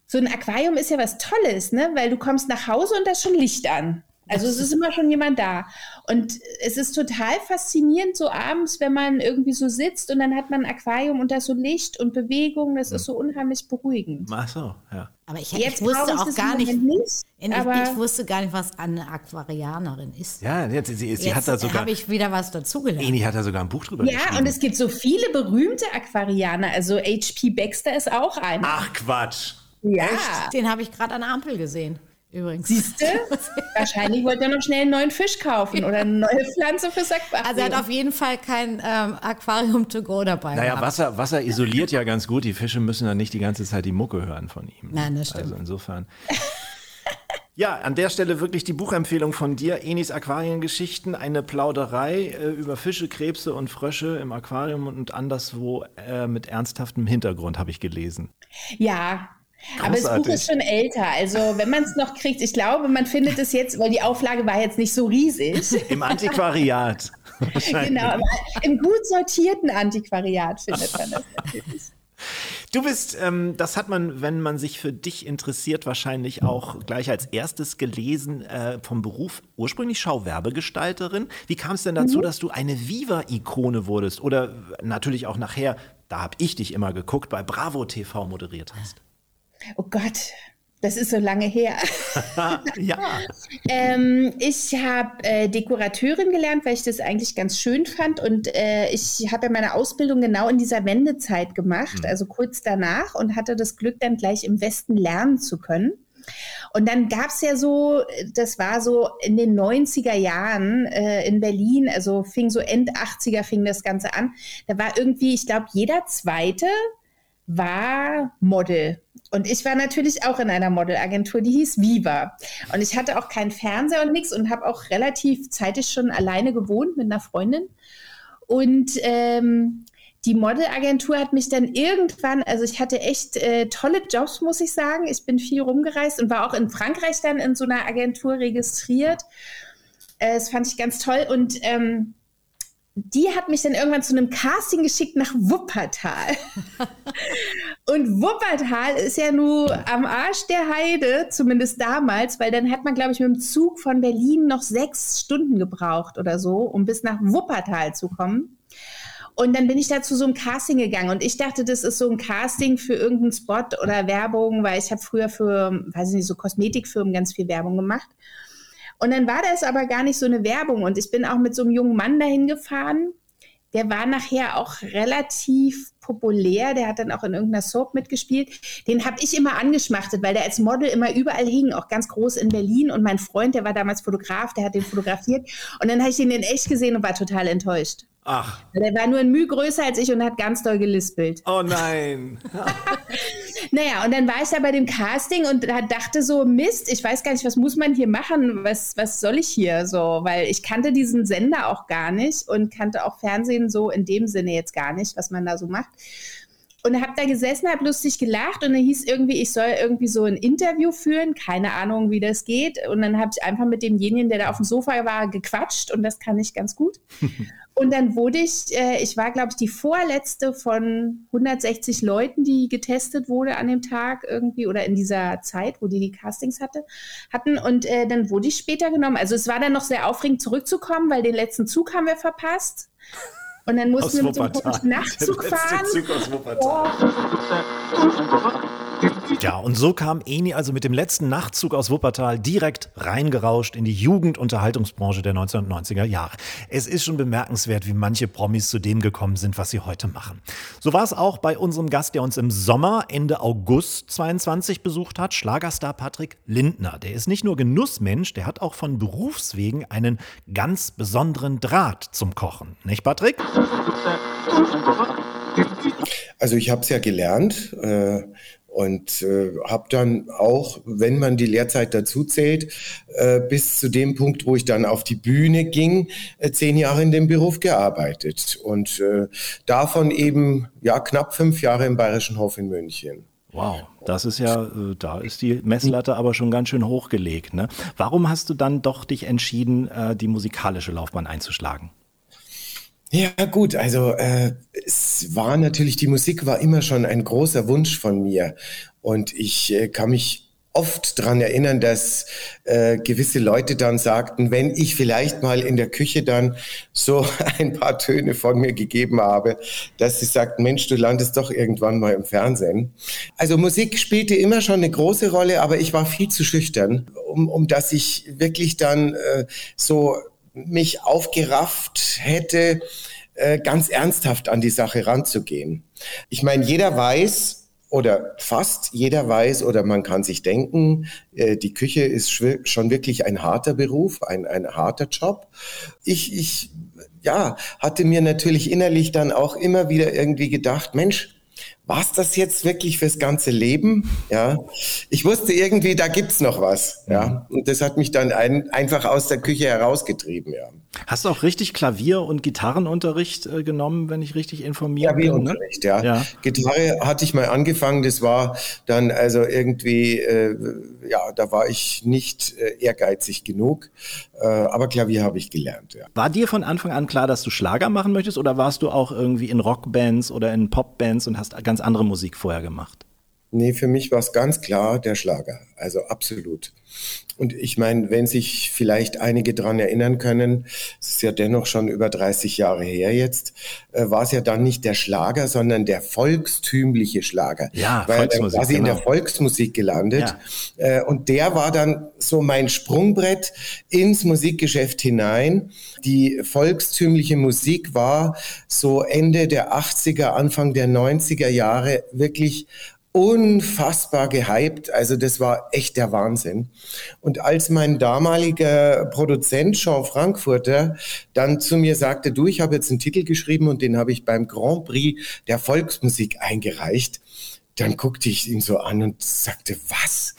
So ein Aquarium ist ja was Tolles, ne? Weil du kommst nach Hause und da ist schon Licht an. Also es ist immer schon jemand da. Und es ist total faszinierend, so abends, wenn man irgendwie so sitzt und dann hat man ein Aquarium und da so Licht und Bewegung, das ist so unheimlich beruhigend. Ach so, ja. Aber ich, Jetzt wusste auch gar nicht, nicht ich, ich, wusste gar nicht, was eine Aquarianerin ist. Ja, jetzt, sie, sie jetzt hat da sogar. habe ich wieder was dazugelernt. Eni hat da sogar ein Buch drüber ja, geschrieben. Ja, und es gibt so viele berühmte Aquarianer. Also H.P. Baxter ist auch einer. Ach Quatsch. Ja. Echt? Den habe ich gerade an der Ampel gesehen. Übrigens. Siehst du? Wahrscheinlich wollte er noch schnell einen neuen Fisch kaufen oder eine neue Pflanze fürs Aquarium. Also er hat auf jeden Fall kein ähm, Aquarium to go dabei. Naja, gehabt. Wasser, Wasser isoliert ja ganz gut. Die Fische müssen dann nicht die ganze Zeit die Mucke hören von ihm. Nein, das stimmt. Also insofern. Ja, an der Stelle wirklich die Buchempfehlung von dir, Enis Aquariengeschichten, eine Plauderei äh, über Fische, Krebse und Frösche im Aquarium und anderswo äh, mit ernsthaftem Hintergrund, habe ich gelesen. Ja. Aber das Buch ist schon älter. Also, wenn man es noch kriegt, ich glaube, man findet es jetzt, weil die Auflage war jetzt nicht so riesig. Im Antiquariat. genau, im, gut sortierten Antiquariat findet man das natürlich. Du bist, ähm, das hat man, wenn man sich für dich interessiert, wahrscheinlich auch gleich als erstes gelesen äh, vom Beruf ursprünglich Schauwerbegestalterin. Wie kam es denn dazu, dass du eine Viva-Ikone wurdest oder natürlich auch nachher, da habe ich dich immer geguckt, bei Bravo TV moderiert hast? Oh Gott, das ist so lange her. ja. Ähm, ich habe äh, Dekorateurin gelernt, weil ich das eigentlich ganz schön fand. Und äh, ich habe ja meine Ausbildung genau in dieser Wendezeit gemacht, also kurz danach, und hatte das Glück, dann gleich im Westen lernen zu können. Und dann gab es ja so, das war so in den 90er Jahren äh, in Berlin, also fing so End 80er fing das Ganze an. Da war irgendwie, ich glaube, jeder zweite war Model. Und ich war natürlich auch in einer Modelagentur, die hieß Viva. Und ich hatte auch keinen Fernseher und nichts und habe auch relativ zeitig schon alleine gewohnt mit einer Freundin. Und ähm, die Modelagentur hat mich dann irgendwann, also ich hatte echt äh, tolle Jobs, muss ich sagen. Ich bin viel rumgereist und war auch in Frankreich dann in so einer Agentur registriert. Äh, das fand ich ganz toll. Und ähm, die hat mich dann irgendwann zu einem Casting geschickt nach Wuppertal. Und Wuppertal ist ja nur am Arsch der Heide, zumindest damals, weil dann hat man, glaube ich, mit dem Zug von Berlin noch sechs Stunden gebraucht oder so, um bis nach Wuppertal zu kommen. Und dann bin ich da zu so einem Casting gegangen und ich dachte, das ist so ein Casting für irgendeinen Spot oder Werbung, weil ich habe früher für, weiß ich nicht, so Kosmetikfirmen ganz viel Werbung gemacht. Und dann war das aber gar nicht so eine Werbung. Und ich bin auch mit so einem jungen Mann dahin gefahren. Der war nachher auch relativ populär. Der hat dann auch in irgendeiner Soap mitgespielt. Den habe ich immer angeschmachtet, weil der als Model immer überall hing, auch ganz groß in Berlin. Und mein Freund, der war damals Fotograf, der hat den fotografiert. Und dann habe ich den in echt gesehen und war total enttäuscht. Ach, Der war nur ein Mühe größer als ich und hat ganz doll gelispelt. oh nein. Naja, und dann war ich da bei dem Casting und da dachte so, Mist, ich weiß gar nicht, was muss man hier machen? Was, was soll ich hier so? Weil ich kannte diesen Sender auch gar nicht und kannte auch Fernsehen so in dem Sinne jetzt gar nicht, was man da so macht. Und habe da gesessen, habe lustig gelacht und dann hieß irgendwie, ich soll irgendwie so ein Interview führen, keine Ahnung, wie das geht. Und dann habe ich einfach mit demjenigen, der da auf dem Sofa war, gequatscht und das kann ich ganz gut. Und dann wurde ich, äh, ich war, glaube ich, die vorletzte von 160 Leuten, die getestet wurde an dem Tag irgendwie oder in dieser Zeit, wo die die Castings hatte, hatten. Und äh, dann wurde ich später genommen. Also es war dann noch sehr aufregend zurückzukommen, weil den letzten Zug haben wir verpasst. Und dann mussten Aus wir mit Wuppertal. komischen Nachtzug fahren. Zug aus Wuppertal. Ja, und so kam Eni also mit dem letzten Nachtzug aus Wuppertal direkt reingerauscht in die Jugendunterhaltungsbranche der 1990er Jahre. Es ist schon bemerkenswert, wie manche Promis zu dem gekommen sind, was sie heute machen. So war es auch bei unserem Gast, der uns im Sommer, Ende August 22 besucht hat, Schlagerstar Patrick Lindner. Der ist nicht nur Genussmensch, der hat auch von Berufswegen einen ganz besonderen Draht zum Kochen. Nicht, Patrick? Also ich habe es ja gelernt äh, und äh, habe dann auch, wenn man die Lehrzeit dazu zählt, äh, bis zu dem Punkt, wo ich dann auf die Bühne ging, äh, zehn Jahre in dem Beruf gearbeitet und äh, davon eben ja knapp fünf Jahre im Bayerischen Hof in München. Wow, das ist ja, äh, da ist die Messlatte aber schon ganz schön hochgelegt. Ne? Warum hast du dann doch dich entschieden, äh, die musikalische Laufbahn einzuschlagen? Ja, gut, also äh, es war natürlich, die Musik war immer schon ein großer Wunsch von mir. Und ich äh, kann mich oft dran erinnern, dass äh, gewisse Leute dann sagten, wenn ich vielleicht mal in der Küche dann so ein paar Töne von mir gegeben habe, dass sie sagten, Mensch, du landest doch irgendwann mal im Fernsehen. Also Musik spielte immer schon eine große Rolle, aber ich war viel zu schüchtern, um, um dass ich wirklich dann äh, so mich aufgerafft hätte, äh, ganz ernsthaft an die Sache ranzugehen. Ich meine, jeder weiß, oder fast jeder weiß oder man kann sich denken, äh, die Küche ist schon wirklich ein harter Beruf, ein, ein harter Job. Ich, ich ja, hatte mir natürlich innerlich dann auch immer wieder irgendwie gedacht, Mensch, war das jetzt wirklich fürs ganze Leben? Ja, ich wusste irgendwie, da gibt's noch was. Ja, und das hat mich dann ein, einfach aus der Küche herausgetrieben. Ja. Hast du auch richtig Klavier- und Gitarrenunterricht äh, genommen, wenn ich richtig informiert bin? Klavierunterricht, ja. ja. Gitarre hatte ich mal angefangen, das war dann also irgendwie, äh, ja, da war ich nicht äh, ehrgeizig genug, äh, aber Klavier habe ich gelernt, ja. War dir von Anfang an klar, dass du Schlager machen möchtest oder warst du auch irgendwie in Rockbands oder in Popbands und hast ganz andere Musik vorher gemacht? Nee, für mich war es ganz klar der Schlager, also absolut. Und ich meine, wenn sich vielleicht einige dran erinnern können, es ist ja dennoch schon über 30 Jahre her jetzt, äh, war es ja dann nicht der Schlager, sondern der volkstümliche Schlager. Ja, Weil Volksmusik, quasi genau. in der Volksmusik gelandet. Ja. Äh, und der war dann so mein Sprungbrett ins Musikgeschäft hinein. Die volkstümliche Musik war so Ende der 80er, Anfang der 90er Jahre wirklich unfassbar gehypt. Also das war echt der Wahnsinn. Und als mein damaliger Produzent Jean Frankfurter dann zu mir sagte, du, ich habe jetzt einen Titel geschrieben und den habe ich beim Grand Prix der Volksmusik eingereicht, dann guckte ich ihn so an und sagte, was?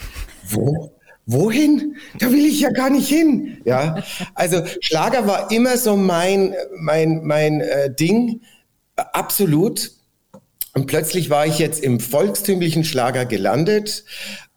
Wo? Wohin? Da will ich ja gar nicht hin. Ja, also Schlager war immer so mein mein mein äh, Ding, absolut. Und plötzlich war ich jetzt im volkstümlichen Schlager gelandet,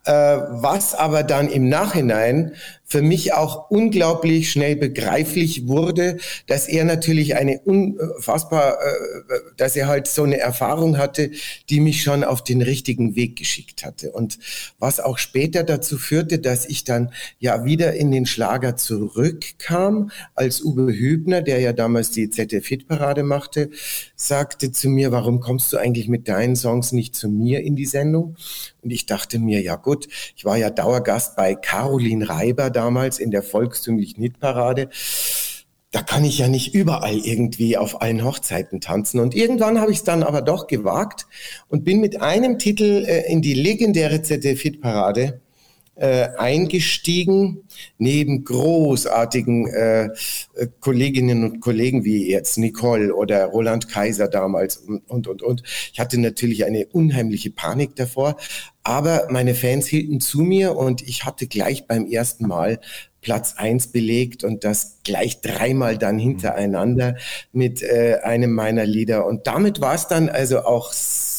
äh, was aber dann im Nachhinein für mich auch unglaublich schnell begreiflich wurde, dass er natürlich eine unfassbar, äh, dass er halt so eine Erfahrung hatte, die mich schon auf den richtigen Weg geschickt hatte. Und was auch später dazu führte, dass ich dann ja wieder in den Schlager zurückkam, als Uwe Hübner, der ja damals die ZDF-Hit-Parade machte, sagte zu mir, warum kommst du eigentlich mit deinen Songs nicht zu mir in die Sendung? Und ich dachte mir, ja gut, ich war ja Dauergast bei Caroline Reiber damals in der volkstümlichen Hitparade. Da kann ich ja nicht überall irgendwie auf allen Hochzeiten tanzen. Und irgendwann habe ich es dann aber doch gewagt und bin mit einem Titel äh, in die legendäre ZDF-Hitparade äh, eingestiegen, neben großartigen äh, äh, Kolleginnen und Kollegen wie jetzt Nicole oder Roland Kaiser damals und, und, und, und. Ich hatte natürlich eine unheimliche Panik davor, aber meine Fans hielten zu mir und ich hatte gleich beim ersten Mal Platz eins belegt und das gleich dreimal dann hintereinander mit äh, einem meiner Lieder. Und damit war es dann also auch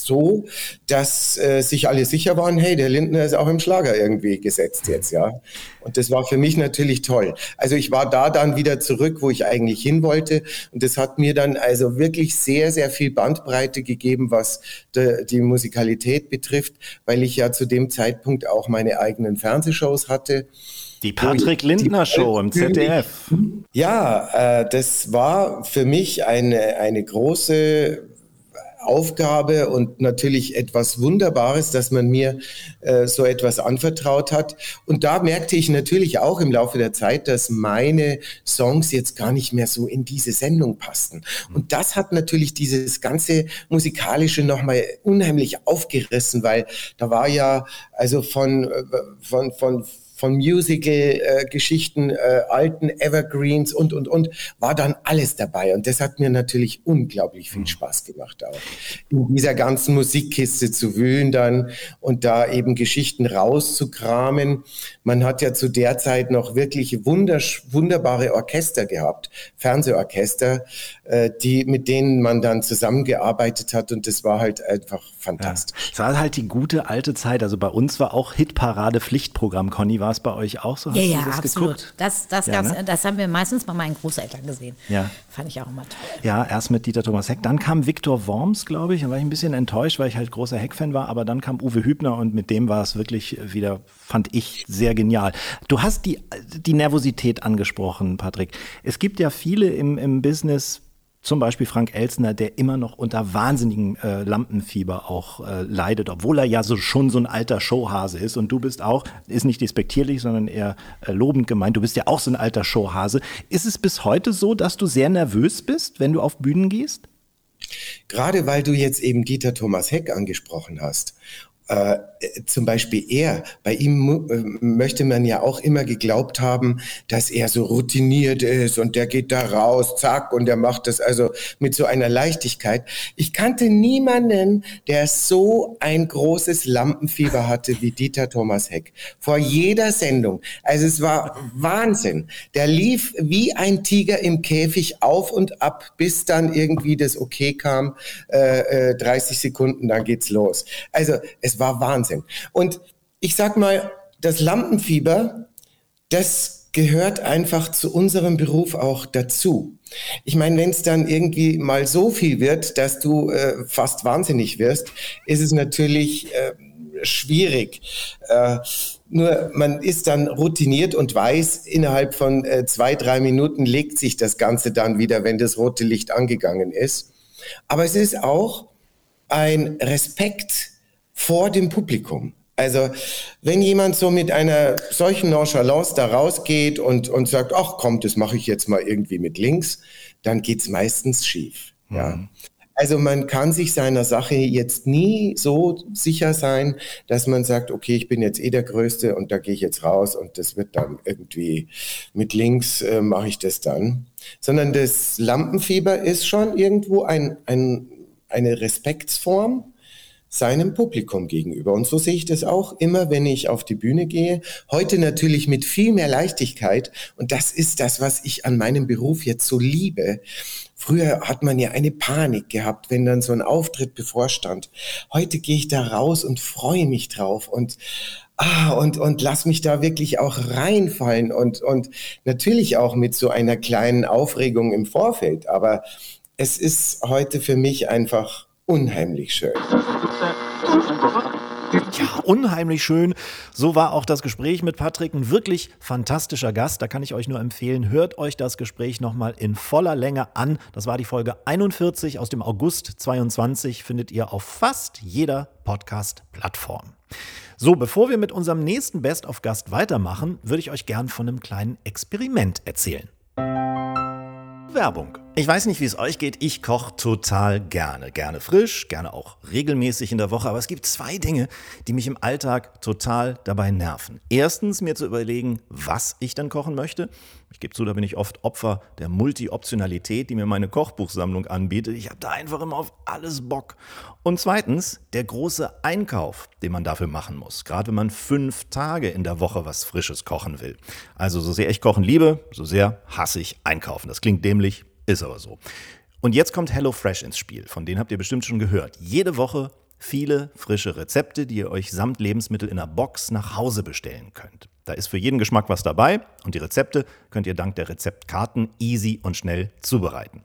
so, dass äh, sich alle sicher waren, hey, der Lindner ist auch im Schlager irgendwie gesetzt jetzt, ja. Und das war für mich natürlich toll. Also ich war da dann wieder zurück, wo ich eigentlich hin wollte. Und das hat mir dann also wirklich sehr, sehr viel Bandbreite gegeben, was de, die Musikalität betrifft, weil ich ja zu dem Zeitpunkt auch meine eigenen Fernsehshows hatte. Die Patrick Lindner Show im ZDF. Ja, äh, das war für mich eine, eine große Aufgabe und natürlich etwas Wunderbares, dass man mir äh, so etwas anvertraut hat. Und da merkte ich natürlich auch im Laufe der Zeit, dass meine Songs jetzt gar nicht mehr so in diese Sendung passten. Und das hat natürlich dieses ganze musikalische nochmal unheimlich aufgerissen, weil da war ja also von, äh, von, von von Musical-Geschichten, äh, alten Evergreens und, und, und, war dann alles dabei. Und das hat mir natürlich unglaublich viel mhm. Spaß gemacht, auch in dieser ganzen Musikkiste zu wühlen dann und da eben Geschichten rauszukramen. Man hat ja zu der Zeit noch wirklich wunderbare Orchester gehabt, Fernsehorchester, äh, die, mit denen man dann zusammengearbeitet hat und das war halt einfach fantastisch. Ja. Es war halt die gute alte Zeit. Also bei uns war auch Hitparade Pflichtprogramm. Conny, war es bei euch auch so? Hast ja, ja, das absolut. Geguckt? Das, das, ja, ne? das haben wir meistens bei meinen Großeltern gesehen. Ja. Fand ich auch immer toll. Ja, erst mit Dieter Thomas Heck. Dann kam Viktor Worms, glaube ich. Da war ich ein bisschen enttäuscht, weil ich halt großer Heck-Fan war. Aber dann kam Uwe Hübner und mit dem war es wirklich wieder, fand ich, sehr genial. Du hast die, die Nervosität angesprochen, Patrick. Es gibt ja viele im, im Business, zum Beispiel Frank Elsner, der immer noch unter wahnsinnigem äh, Lampenfieber auch äh, leidet, obwohl er ja so schon so ein alter Showhase ist. Und du bist auch, ist nicht despektierlich, sondern eher äh, lobend gemeint, du bist ja auch so ein alter Showhase. Ist es bis heute so, dass du sehr nervös bist, wenn du auf Bühnen gehst? Gerade weil du jetzt eben Dieter Thomas Heck angesprochen hast äh, zum Beispiel er, bei ihm äh, möchte man ja auch immer geglaubt haben, dass er so routiniert ist und der geht da raus, zack, und der macht das also mit so einer Leichtigkeit. Ich kannte niemanden, der so ein großes Lampenfieber hatte wie Dieter Thomas Heck. Vor jeder Sendung. Also es war Wahnsinn. Der lief wie ein Tiger im Käfig auf und ab, bis dann irgendwie das Okay kam, äh, äh, 30 Sekunden, dann geht's los. Also es war Wahnsinn. Und ich sag mal, das Lampenfieber, das gehört einfach zu unserem Beruf auch dazu. Ich meine, wenn es dann irgendwie mal so viel wird, dass du äh, fast wahnsinnig wirst, ist es natürlich äh, schwierig. Äh, nur man ist dann routiniert und weiß, innerhalb von äh, zwei, drei Minuten legt sich das Ganze dann wieder, wenn das rote Licht angegangen ist. Aber es ist auch ein Respekt vor dem Publikum. Also wenn jemand so mit einer solchen Nonchalance da rausgeht und, und sagt, ach komm, das mache ich jetzt mal irgendwie mit links, dann geht's meistens schief. Mhm. Ja. Also man kann sich seiner Sache jetzt nie so sicher sein, dass man sagt, okay, ich bin jetzt eh der Größte und da gehe ich jetzt raus und das wird dann irgendwie mit links äh, mache ich das dann. Sondern das Lampenfieber ist schon irgendwo ein, ein, eine Respektsform seinem Publikum gegenüber. Und so sehe ich das auch immer, wenn ich auf die Bühne gehe. Heute natürlich mit viel mehr Leichtigkeit. Und das ist das, was ich an meinem Beruf jetzt so liebe. Früher hat man ja eine Panik gehabt, wenn dann so ein Auftritt bevorstand. Heute gehe ich da raus und freue mich drauf und ah, und, und lass mich da wirklich auch reinfallen und, und natürlich auch mit so einer kleinen Aufregung im Vorfeld. Aber es ist heute für mich einfach unheimlich schön. Ja, unheimlich schön. So war auch das Gespräch mit Patrick. Ein wirklich fantastischer Gast. Da kann ich euch nur empfehlen, hört euch das Gespräch nochmal in voller Länge an. Das war die Folge 41 aus dem August 22. Findet ihr auf fast jeder Podcast-Plattform. So, bevor wir mit unserem nächsten Best-of-Gast weitermachen, würde ich euch gern von einem kleinen Experiment erzählen. Werbung. Ich weiß nicht, wie es euch geht. Ich koche total gerne. Gerne frisch, gerne auch regelmäßig in der Woche. Aber es gibt zwei Dinge, die mich im Alltag total dabei nerven. Erstens, mir zu überlegen, was ich dann kochen möchte. Ich gebe zu, da bin ich oft Opfer der Multi-Optionalität, die mir meine Kochbuchsammlung anbietet. Ich habe da einfach immer auf alles Bock. Und zweitens, der große Einkauf, den man dafür machen muss. Gerade wenn man fünf Tage in der Woche was Frisches kochen will. Also so sehr ich kochen liebe, so sehr hasse ich einkaufen. Das klingt dämlich, ist aber so. Und jetzt kommt HelloFresh ins Spiel. Von denen habt ihr bestimmt schon gehört. Jede Woche viele frische Rezepte, die ihr euch samt Lebensmittel in einer Box nach Hause bestellen könnt. Da ist für jeden Geschmack was dabei und die Rezepte könnt ihr dank der Rezeptkarten easy und schnell zubereiten.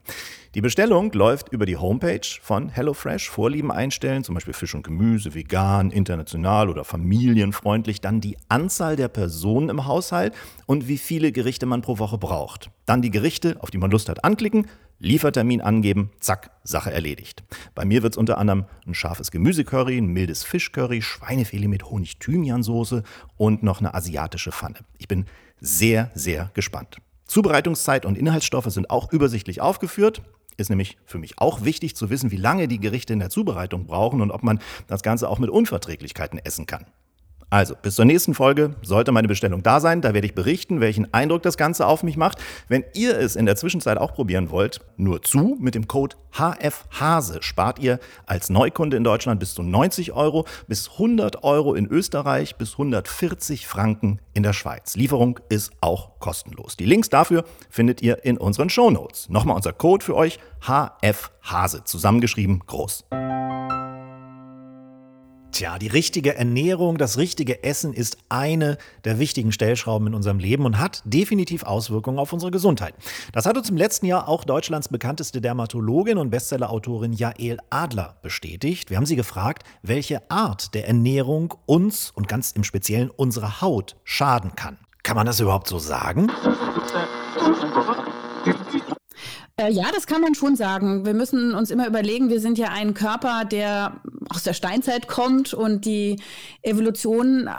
Die Bestellung läuft über die Homepage von HelloFresh. Vorlieben einstellen, zum Beispiel Fisch und Gemüse, vegan, international oder familienfreundlich. Dann die Anzahl der Personen im Haushalt und wie viele Gerichte man pro Woche braucht. Dann die Gerichte, auf die man Lust hat, anklicken Liefertermin angeben, zack, Sache erledigt. Bei mir wird es unter anderem ein scharfes Gemüsecurry, ein mildes Fischcurry, Schweinefilet mit Honig-Thymian-Soße und noch eine asiatische Pfanne. Ich bin sehr, sehr gespannt. Zubereitungszeit und Inhaltsstoffe sind auch übersichtlich aufgeführt. Ist nämlich für mich auch wichtig zu wissen, wie lange die Gerichte in der Zubereitung brauchen und ob man das Ganze auch mit Unverträglichkeiten essen kann. Also, bis zur nächsten Folge sollte meine Bestellung da sein. Da werde ich berichten, welchen Eindruck das Ganze auf mich macht. Wenn ihr es in der Zwischenzeit auch probieren wollt, nur zu mit dem Code HFHASE spart ihr als Neukunde in Deutschland bis zu 90 Euro, bis 100 Euro in Österreich, bis 140 Franken in der Schweiz. Lieferung ist auch kostenlos. Die Links dafür findet ihr in unseren Shownotes. Nochmal unser Code für euch HFHASE, zusammengeschrieben groß. Tja, die richtige Ernährung, das richtige Essen ist eine der wichtigen Stellschrauben in unserem Leben und hat definitiv Auswirkungen auf unsere Gesundheit. Das hat uns im letzten Jahr auch Deutschlands bekannteste Dermatologin und Bestsellerautorin Jael Adler bestätigt. Wir haben sie gefragt, welche Art der Ernährung uns und ganz im Speziellen unserer Haut schaden kann. Kann man das überhaupt so sagen? Äh, ja, das kann man schon sagen. Wir müssen uns immer überlegen, wir sind ja ein Körper, der aus der Steinzeit kommt und die Evolution äh,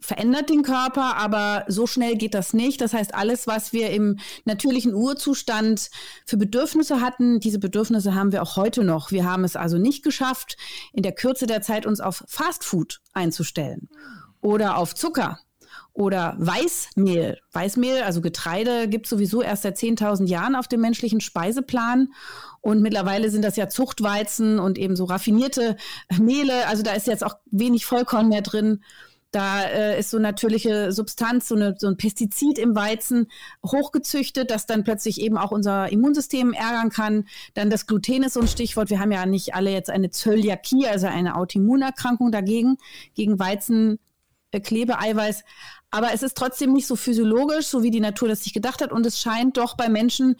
verändert den Körper, aber so schnell geht das nicht. Das heißt, alles, was wir im natürlichen Urzustand für Bedürfnisse hatten, diese Bedürfnisse haben wir auch heute noch. Wir haben es also nicht geschafft, in der Kürze der Zeit uns auf Fastfood einzustellen oder auf Zucker oder Weißmehl. Weißmehl, also Getreide, gibt sowieso erst seit 10.000 Jahren auf dem menschlichen Speiseplan. Und mittlerweile sind das ja Zuchtweizen und eben so raffinierte Mehle. Also da ist jetzt auch wenig Vollkorn mehr drin. Da äh, ist so natürliche Substanz, so, eine, so ein Pestizid im Weizen hochgezüchtet, das dann plötzlich eben auch unser Immunsystem ärgern kann. Dann das Gluten ist so ein Stichwort. Wir haben ja nicht alle jetzt eine Zöliakie, also eine Autoimmunerkrankung dagegen, gegen Weizen, Klebeeiweiß. Aber es ist trotzdem nicht so physiologisch, so wie die Natur das sich gedacht hat. Und es scheint doch bei Menschen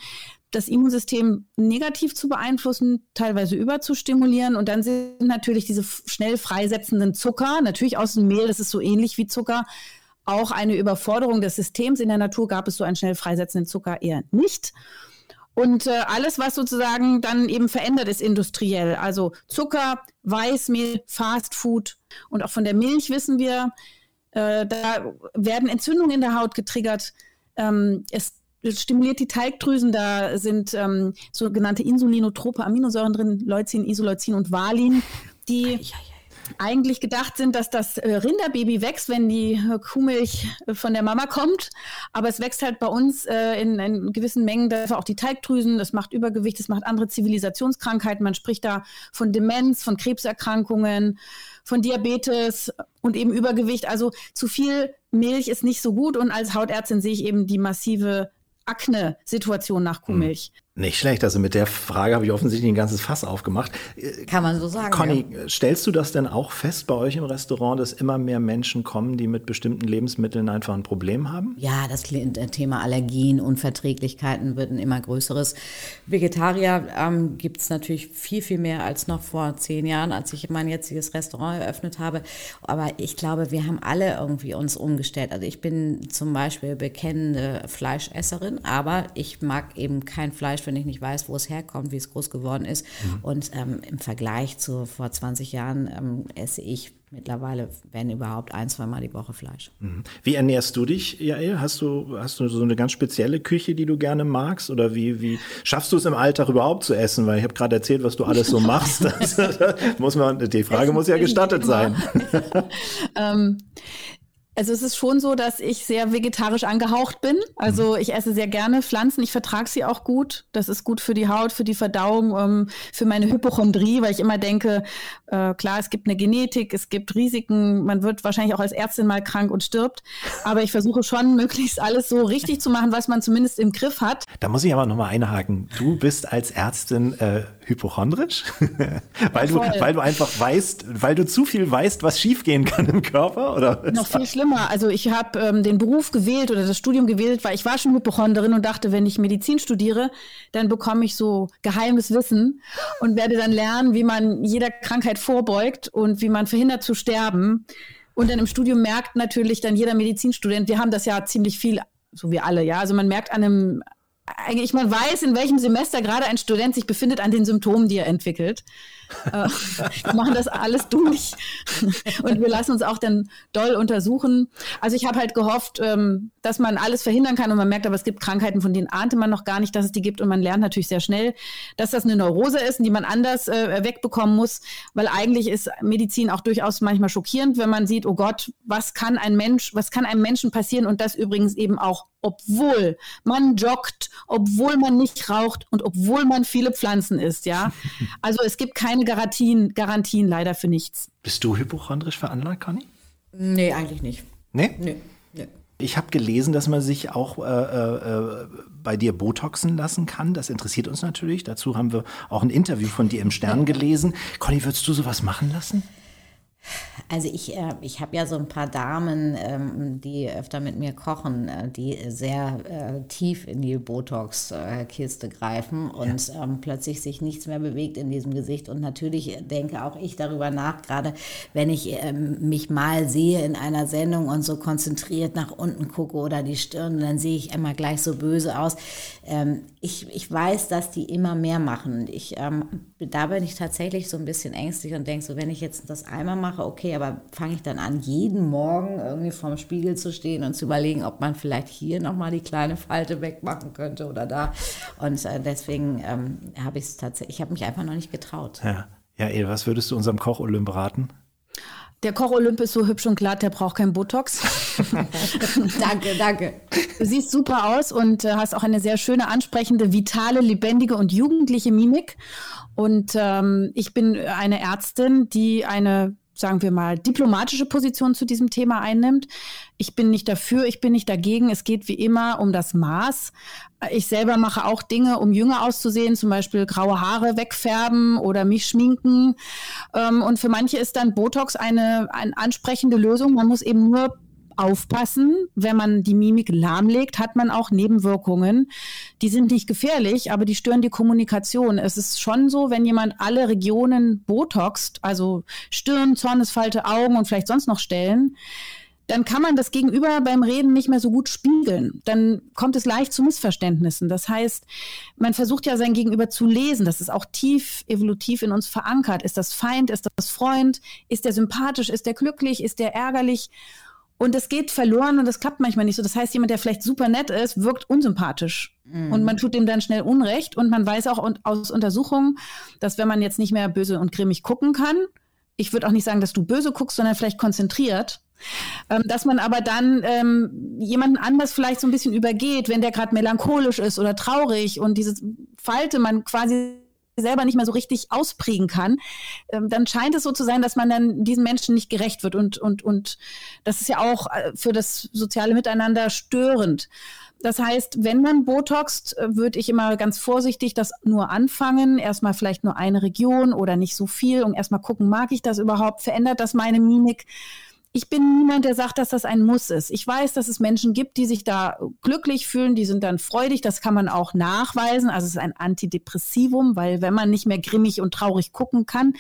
das Immunsystem negativ zu beeinflussen, teilweise überzustimulieren. Und dann sind natürlich diese schnell freisetzenden Zucker, natürlich aus dem Mehl, das ist so ähnlich wie Zucker, auch eine Überforderung des Systems. In der Natur gab es so einen schnell freisetzenden Zucker eher nicht. Und äh, alles, was sozusagen dann eben verändert ist industriell, also Zucker, Weißmehl, Fastfood und auch von der Milch wissen wir, äh, da werden Entzündungen in der Haut getriggert. Ähm, es stimuliert die Teigdrüsen, da sind ähm, sogenannte insulinotrope Aminosäuren drin, Leucin, Isoleucin und Valin, die eigentlich gedacht sind, dass das äh, Rinderbaby wächst, wenn die äh, Kuhmilch äh, von der Mama kommt. Aber es wächst halt bei uns in, in, gewissen Mengen dafür auch die Teigdrüsen. Das macht Übergewicht, das macht andere Zivilisationskrankheiten. Man spricht da von Demenz, von Krebserkrankungen, von Diabetes und eben Übergewicht. Also zu viel Milch ist nicht so gut. Und als Hautärztin sehe ich eben die massive Akne-Situation nach Kuhmilch. Hm. Nicht schlecht. Also mit der Frage habe ich offensichtlich ein ganzes Fass aufgemacht. Kann man so sagen. Conny, ja. stellst du das denn auch fest bei euch im Restaurant, dass immer mehr Menschen kommen, die mit bestimmten Lebensmitteln einfach ein Problem haben? Ja, das Thema Allergien, Unverträglichkeiten wird ein immer größeres. Vegetarier ähm, gibt es natürlich viel, viel mehr als noch vor zehn Jahren, als ich mein jetziges Restaurant eröffnet habe. Aber ich glaube, wir haben alle irgendwie uns umgestellt. Also ich bin zum Beispiel bekennende Fleischesserin, aber ich mag eben kein Fleisch wenn ich nicht weiß, wo es herkommt, wie es groß geworden ist. Mhm. Und ähm, im Vergleich zu vor 20 Jahren ähm, esse ich mittlerweile, wenn überhaupt, ein, zweimal die Woche Fleisch. Mhm. Wie ernährst du dich, Jael? Hast du, hast du so eine ganz spezielle Küche, die du gerne magst? Oder wie, wie schaffst du es im Alltag überhaupt zu essen? Weil ich habe gerade erzählt, was du alles so machst. muss man, die Frage muss ja gestattet sein. ähm, also es ist schon so, dass ich sehr vegetarisch angehaucht bin. Also mhm. ich esse sehr gerne Pflanzen. Ich vertrage sie auch gut. Das ist gut für die Haut, für die Verdauung, ähm, für meine Hypochondrie, weil ich immer denke, äh, klar, es gibt eine Genetik, es gibt Risiken. Man wird wahrscheinlich auch als Ärztin mal krank und stirbt. Aber ich versuche schon, möglichst alles so richtig zu machen, was man zumindest im Griff hat. Da muss ich aber nochmal einhaken. Du bist als Ärztin äh, hypochondrisch? weil, du, weil du einfach weißt, weil du zu viel weißt, was schiefgehen kann im Körper? Oder? Noch viel schlimmer schlimmer. Also ich habe ähm, den Beruf gewählt oder das Studium gewählt, weil ich war schon Hypochonderin und dachte, wenn ich Medizin studiere, dann bekomme ich so geheimes Wissen und werde dann lernen, wie man jeder Krankheit vorbeugt und wie man verhindert zu sterben. Und dann im Studium merkt natürlich dann jeder Medizinstudent, wir haben das ja ziemlich viel, so wie alle, ja. Also man merkt an einem, eigentlich, man weiß, in welchem Semester gerade ein Student sich befindet an den Symptomen, die er entwickelt. Äh, wir machen das alles durch und wir lassen uns auch dann doll untersuchen. Also ich habe halt gehofft, ähm, dass man alles verhindern kann und man merkt aber, es gibt Krankheiten, von denen ahnte man noch gar nicht, dass es die gibt und man lernt natürlich sehr schnell, dass das eine Neurose ist, die man anders äh, wegbekommen muss, weil eigentlich ist Medizin auch durchaus manchmal schockierend, wenn man sieht, oh Gott, was kann ein Mensch, was kann einem Menschen passieren und das übrigens eben auch, obwohl man joggt, obwohl man nicht raucht und obwohl man viele Pflanzen isst, ja. Also es gibt keine Garantien, Garantien leider für nichts. Bist du hypochondrisch veranlagt, Conny? Nee, eigentlich nicht. Nee? Nee. nee. Ich habe gelesen, dass man sich auch äh, äh, bei dir Botoxen lassen kann. Das interessiert uns natürlich. Dazu haben wir auch ein Interview von dir im Stern gelesen. Conny, würdest du sowas machen lassen? Also ich, äh, ich habe ja so ein paar Damen, ähm, die öfter mit mir kochen, äh, die sehr äh, tief in die Botox-Kiste greifen und ja. ähm, plötzlich sich nichts mehr bewegt in diesem Gesicht. Und natürlich denke auch ich darüber nach, gerade wenn ich ähm, mich mal sehe in einer Sendung und so konzentriert nach unten gucke oder die Stirn, dann sehe ich immer gleich so böse aus. Ähm, ich, ich weiß, dass die immer mehr machen. Ich, ähm, da bin ich tatsächlich so ein bisschen ängstlich und denke so, wenn ich jetzt das einmal mache, okay, aber fange ich dann an, jeden Morgen irgendwie vorm Spiegel zu stehen und zu überlegen, ob man vielleicht hier nochmal die kleine Falte wegmachen könnte oder da. Und äh, deswegen ähm, habe ich es tatsächlich, ich habe mich einfach noch nicht getraut. Ja, ja El, was würdest du unserem Koch Olymp raten? Der Koch Olymp ist so hübsch und glatt, der braucht kein Botox. danke, danke. Du siehst super aus und äh, hast auch eine sehr schöne, ansprechende, vitale, lebendige und jugendliche Mimik. Und ähm, ich bin eine Ärztin, die eine sagen wir mal, diplomatische Position zu diesem Thema einnimmt. Ich bin nicht dafür, ich bin nicht dagegen. Es geht wie immer um das Maß. Ich selber mache auch Dinge, um jünger auszusehen, zum Beispiel graue Haare wegfärben oder mich schminken. Ähm, und für manche ist dann Botox eine, eine ansprechende Lösung. Man muss eben nur aufpassen. Wenn man die Mimik lahmlegt, hat man auch Nebenwirkungen. Die sind nicht gefährlich, aber die stören die Kommunikation. Es ist schon so, wenn jemand alle Regionen botoxt, also Stirn, Zornesfalte, Augen und vielleicht sonst noch Stellen, dann kann man das Gegenüber beim Reden nicht mehr so gut spiegeln. Dann kommt es leicht zu Missverständnissen. Das heißt, man versucht ja sein Gegenüber zu lesen. Das ist auch tief evolutiv in uns verankert. Ist das Feind? Ist das Freund? Ist der sympathisch? Ist der glücklich? Ist der ärgerlich? Und es geht verloren und das klappt manchmal nicht so. Das heißt, jemand, der vielleicht super nett ist, wirkt unsympathisch. Mhm. Und man tut dem dann schnell Unrecht. Und man weiß auch aus Untersuchungen, dass wenn man jetzt nicht mehr böse und grimmig gucken kann, ich würde auch nicht sagen, dass du böse guckst, sondern vielleicht konzentriert, ähm, dass man aber dann ähm, jemanden anders vielleicht so ein bisschen übergeht, wenn der gerade melancholisch ist oder traurig und diese Falte man quasi selber nicht mehr so richtig ausprägen kann, ähm, dann scheint es so zu sein, dass man dann diesen Menschen nicht gerecht wird. Und, und, und das ist ja auch äh, für das soziale Miteinander störend. Das heißt, wenn man Botoxt, äh, würde ich immer ganz vorsichtig das nur anfangen. Erstmal vielleicht nur eine Region oder nicht so viel und erstmal gucken, mag ich das überhaupt? Verändert das meine Mimik? Ich bin niemand, der sagt, dass das ein Muss ist. Ich weiß, dass es Menschen gibt, die sich da glücklich fühlen, die sind dann freudig, das kann man auch nachweisen. Also es ist ein Antidepressivum, weil wenn man nicht mehr grimmig und traurig gucken kann,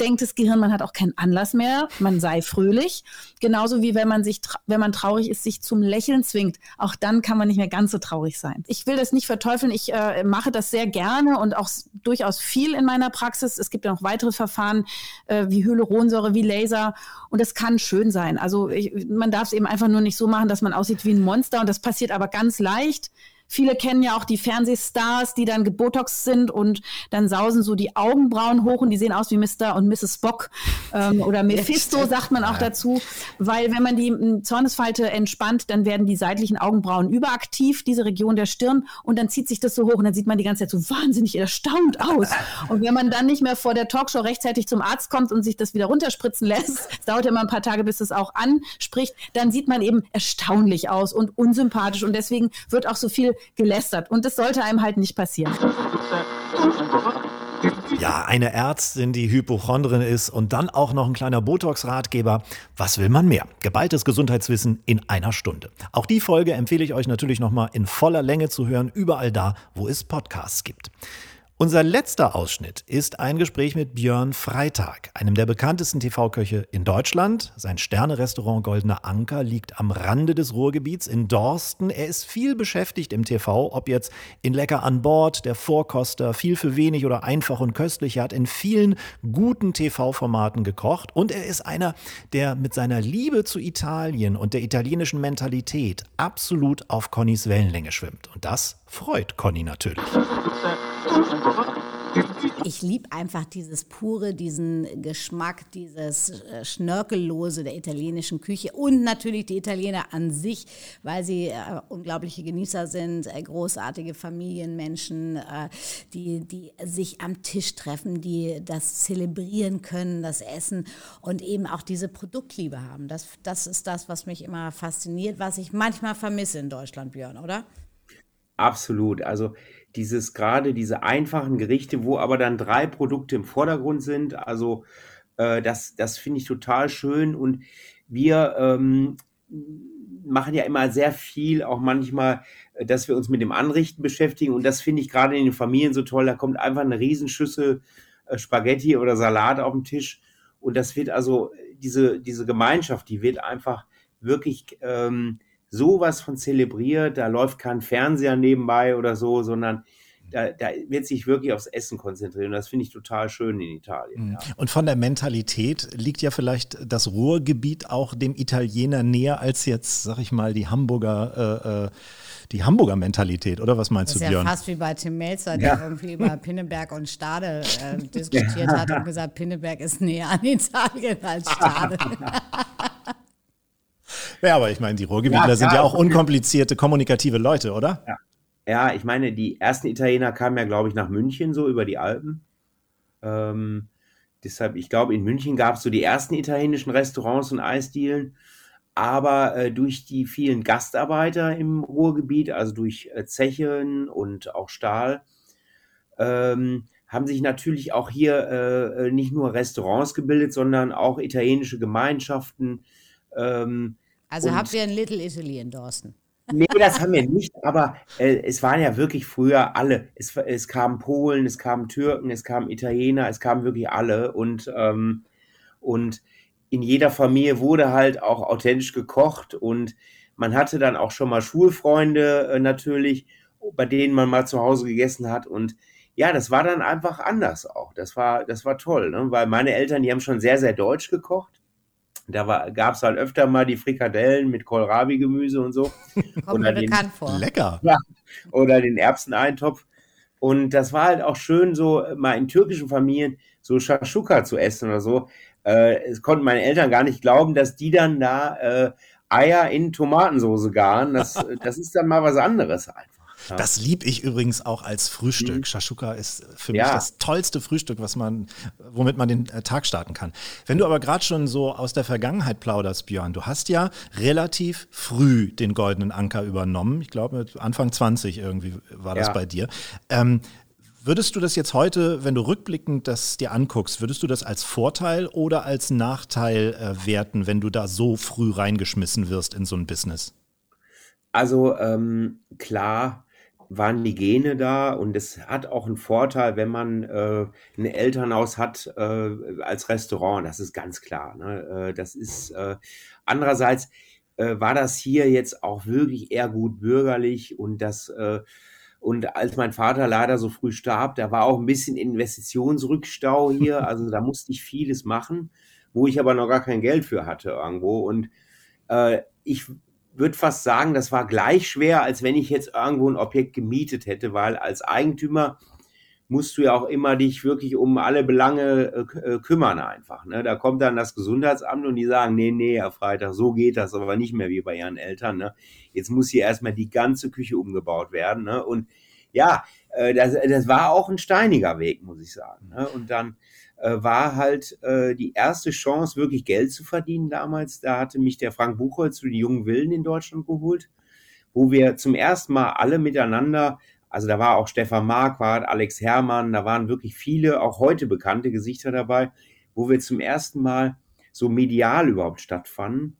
denkt das Gehirn, man hat auch keinen Anlass mehr, man sei fröhlich. Genauso wie wenn man sich, wenn man traurig ist, sich zum Lächeln zwingt. Auch dann kann man nicht mehr ganz so traurig sein. Ich will das nicht verteufeln. Ich äh, mache das sehr gerne und auch durchaus viel in meiner Praxis. Es gibt ja noch weitere Verfahren äh, wie Hyaluronsäure, wie Laser und das kann schön sein. Also ich, man darf es eben einfach nur nicht so machen, dass man aussieht wie ein Monster und das passiert aber ganz leicht. Viele kennen ja auch die Fernsehstars, die dann gebotox sind und dann sausen so die Augenbrauen hoch und die sehen aus wie Mr. und Mrs. Spock ähm, oder Mephisto, sagt man auch dazu. Weil wenn man die Zornesfalte entspannt, dann werden die seitlichen Augenbrauen überaktiv, diese Region der Stirn, und dann zieht sich das so hoch und dann sieht man die ganze Zeit so wahnsinnig erstaunt aus. Und wenn man dann nicht mehr vor der Talkshow rechtzeitig zum Arzt kommt und sich das wieder runterspritzen lässt, es dauert immer ein paar Tage, bis es auch anspricht, dann sieht man eben erstaunlich aus und unsympathisch. Und deswegen wird auch so viel gelästert. Und das sollte einem halt nicht passieren. Ja, eine Ärztin, die Hypochondrin ist und dann auch noch ein kleiner Botox-Ratgeber. Was will man mehr? Geballtes Gesundheitswissen in einer Stunde. Auch die Folge empfehle ich euch natürlich nochmal in voller Länge zu hören, überall da, wo es Podcasts gibt. Unser letzter Ausschnitt ist ein Gespräch mit Björn Freitag, einem der bekanntesten TV-Köche in Deutschland. Sein Sternerestaurant Goldener Anker liegt am Rande des Ruhrgebiets in Dorsten. Er ist viel beschäftigt im TV, ob jetzt in Lecker an Bord, der Vorkoster, viel für wenig oder einfach und köstlich. Er hat in vielen guten TV-Formaten gekocht und er ist einer, der mit seiner Liebe zu Italien und der italienischen Mentalität absolut auf Connys Wellenlänge schwimmt. Und das freut Conny natürlich. Ich liebe einfach dieses pure, diesen Geschmack, dieses äh, Schnörkellose der italienischen Küche und natürlich die Italiener an sich, weil sie äh, unglaubliche Genießer sind, äh, großartige Familienmenschen, äh, die, die sich am Tisch treffen, die das zelebrieren können, das Essen und eben auch diese Produktliebe haben. Das, das ist das, was mich immer fasziniert, was ich manchmal vermisse in Deutschland, Björn, oder? Absolut. Also dieses gerade diese einfachen Gerichte, wo aber dann drei Produkte im Vordergrund sind. Also Äh, das das finde ich total schön und wir ähm, machen ja immer sehr viel, auch manchmal, äh, dass wir uns mit dem Anrichten beschäftigen. Und das finde ich gerade in den Familien so toll. Da kommt einfach eine Riesenschüssel äh, Spaghetti oder Salat auf den Tisch. Und das wird also, diese, diese Gemeinschaft, die wird einfach wirklich ähm, sowas von zelebriert. Da läuft kein Fernseher nebenbei oder so, sondern da, da, wird sich wirklich aufs Essen konzentrieren. Das finde ich total schön in Italien. Mhm. Ja. Und von der Mentalität liegt ja vielleicht das Ruhrgebiet auch dem Italiener näher als jetzt, sag ich mal, die Hamburger. Äh, äh die Hamburger Mentalität, oder was meinst das du, ist Björn? ja fast wie bei Tim Melzer, der irgendwie über Pinneberg und Stade äh, diskutiert hat und gesagt, Pinneberg ist näher an Italien als Stade. ja, aber ich meine, die Ruhrgebietler ja, sind ja auch unkomplizierte, kommunikative Leute, oder? Ja. Ja, ich meine, die ersten Italiener kamen ja, glaube ich, nach München so über die Alpen. Ähm, deshalb, ich glaube, in München gab es so die ersten italienischen Restaurants und Eisdielen. Aber äh, durch die vielen Gastarbeiter im Ruhrgebiet, also durch äh, Zechen und auch Stahl, ähm, haben sich natürlich auch hier äh, nicht nur Restaurants gebildet, sondern auch italienische Gemeinschaften. Ähm, also habt ihr ein Little Italy in Dorsten? Nee, das haben wir nicht, aber äh, es waren ja wirklich früher alle. Es, es kamen Polen, es kamen Türken, es kamen Italiener, es kamen wirklich alle und, ähm, und in jeder Familie wurde halt auch authentisch gekocht und man hatte dann auch schon mal Schulfreunde äh, natürlich, bei denen man mal zu Hause gegessen hat und ja, das war dann einfach anders auch. Das war, das war toll, ne? weil meine Eltern, die haben schon sehr, sehr deutsch gekocht da gab es halt öfter mal die Frikadellen mit Kohlrabi-Gemüse und so. Kommt mir bekannt vor. Lecker. Ja, oder den Erbseneintopf. Und das war halt auch schön, so mal in türkischen Familien so Shashuka zu essen oder so. Äh, es konnten meine Eltern gar nicht glauben, dass die dann da äh, Eier in Tomatensauce garen. Das, das ist dann mal was anderes einfach. Ja. Das lieb ich übrigens auch als Frühstück. Mhm. Shashuka ist für mich das tollste Frühstück, was man, womit man den äh, Tag starten kann. Wenn du aber gerade schon so aus der Vergangenheit plauderst, Björn, du hast ja relativ früh den goldenen Anker übernommen. Ich glaube, Anfang 20 irgendwie war das ja. bei dir. Ähm, Würdest du das jetzt heute, wenn du rückblickend das dir anguckst, würdest du das als Vorteil oder als Nachteil äh, werten, wenn du da so früh reingeschmissen wirst in so ein Business? Also ähm, klar, waren die Gene da und es hat auch einen Vorteil, wenn man äh, ein Elternhaus hat äh, als Restaurant, das ist ganz klar. Ne? Äh, das ist äh, andererseits äh, war das hier jetzt auch wirklich eher gut bürgerlich und das äh, und als mein Vater leider so früh starb, da war auch ein bisschen Investitionsrückstau hier, also da musste ich vieles machen, wo ich aber noch gar kein Geld für hatte irgendwo und äh, ich würde fast sagen, das war gleich schwer, als wenn ich jetzt irgendwo ein Objekt gemietet hätte, weil als Eigentümer musst du ja auch immer dich wirklich um alle Belange äh, äh, kümmern einfach. Ne? Da kommt dann das Gesundheitsamt und die sagen, nee, nee, Herr Freitag, so geht das aber nicht mehr wie bei Ihren Eltern. Ne? Jetzt muss hier erstmal die ganze Küche umgebaut werden. Ne? Und ja, äh, das, das war auch ein steiniger Weg, muss ich sagen. Ne? Und dann war halt äh, die erste Chance, wirklich Geld zu verdienen damals. Da hatte mich der Frank Buchholz zu den jungen Willen in Deutschland geholt, wo wir zum ersten Mal alle miteinander, also da war auch Stefan Marquardt, Alex Herrmann, da waren wirklich viele, auch heute bekannte Gesichter dabei, wo wir zum ersten Mal so medial überhaupt stattfanden.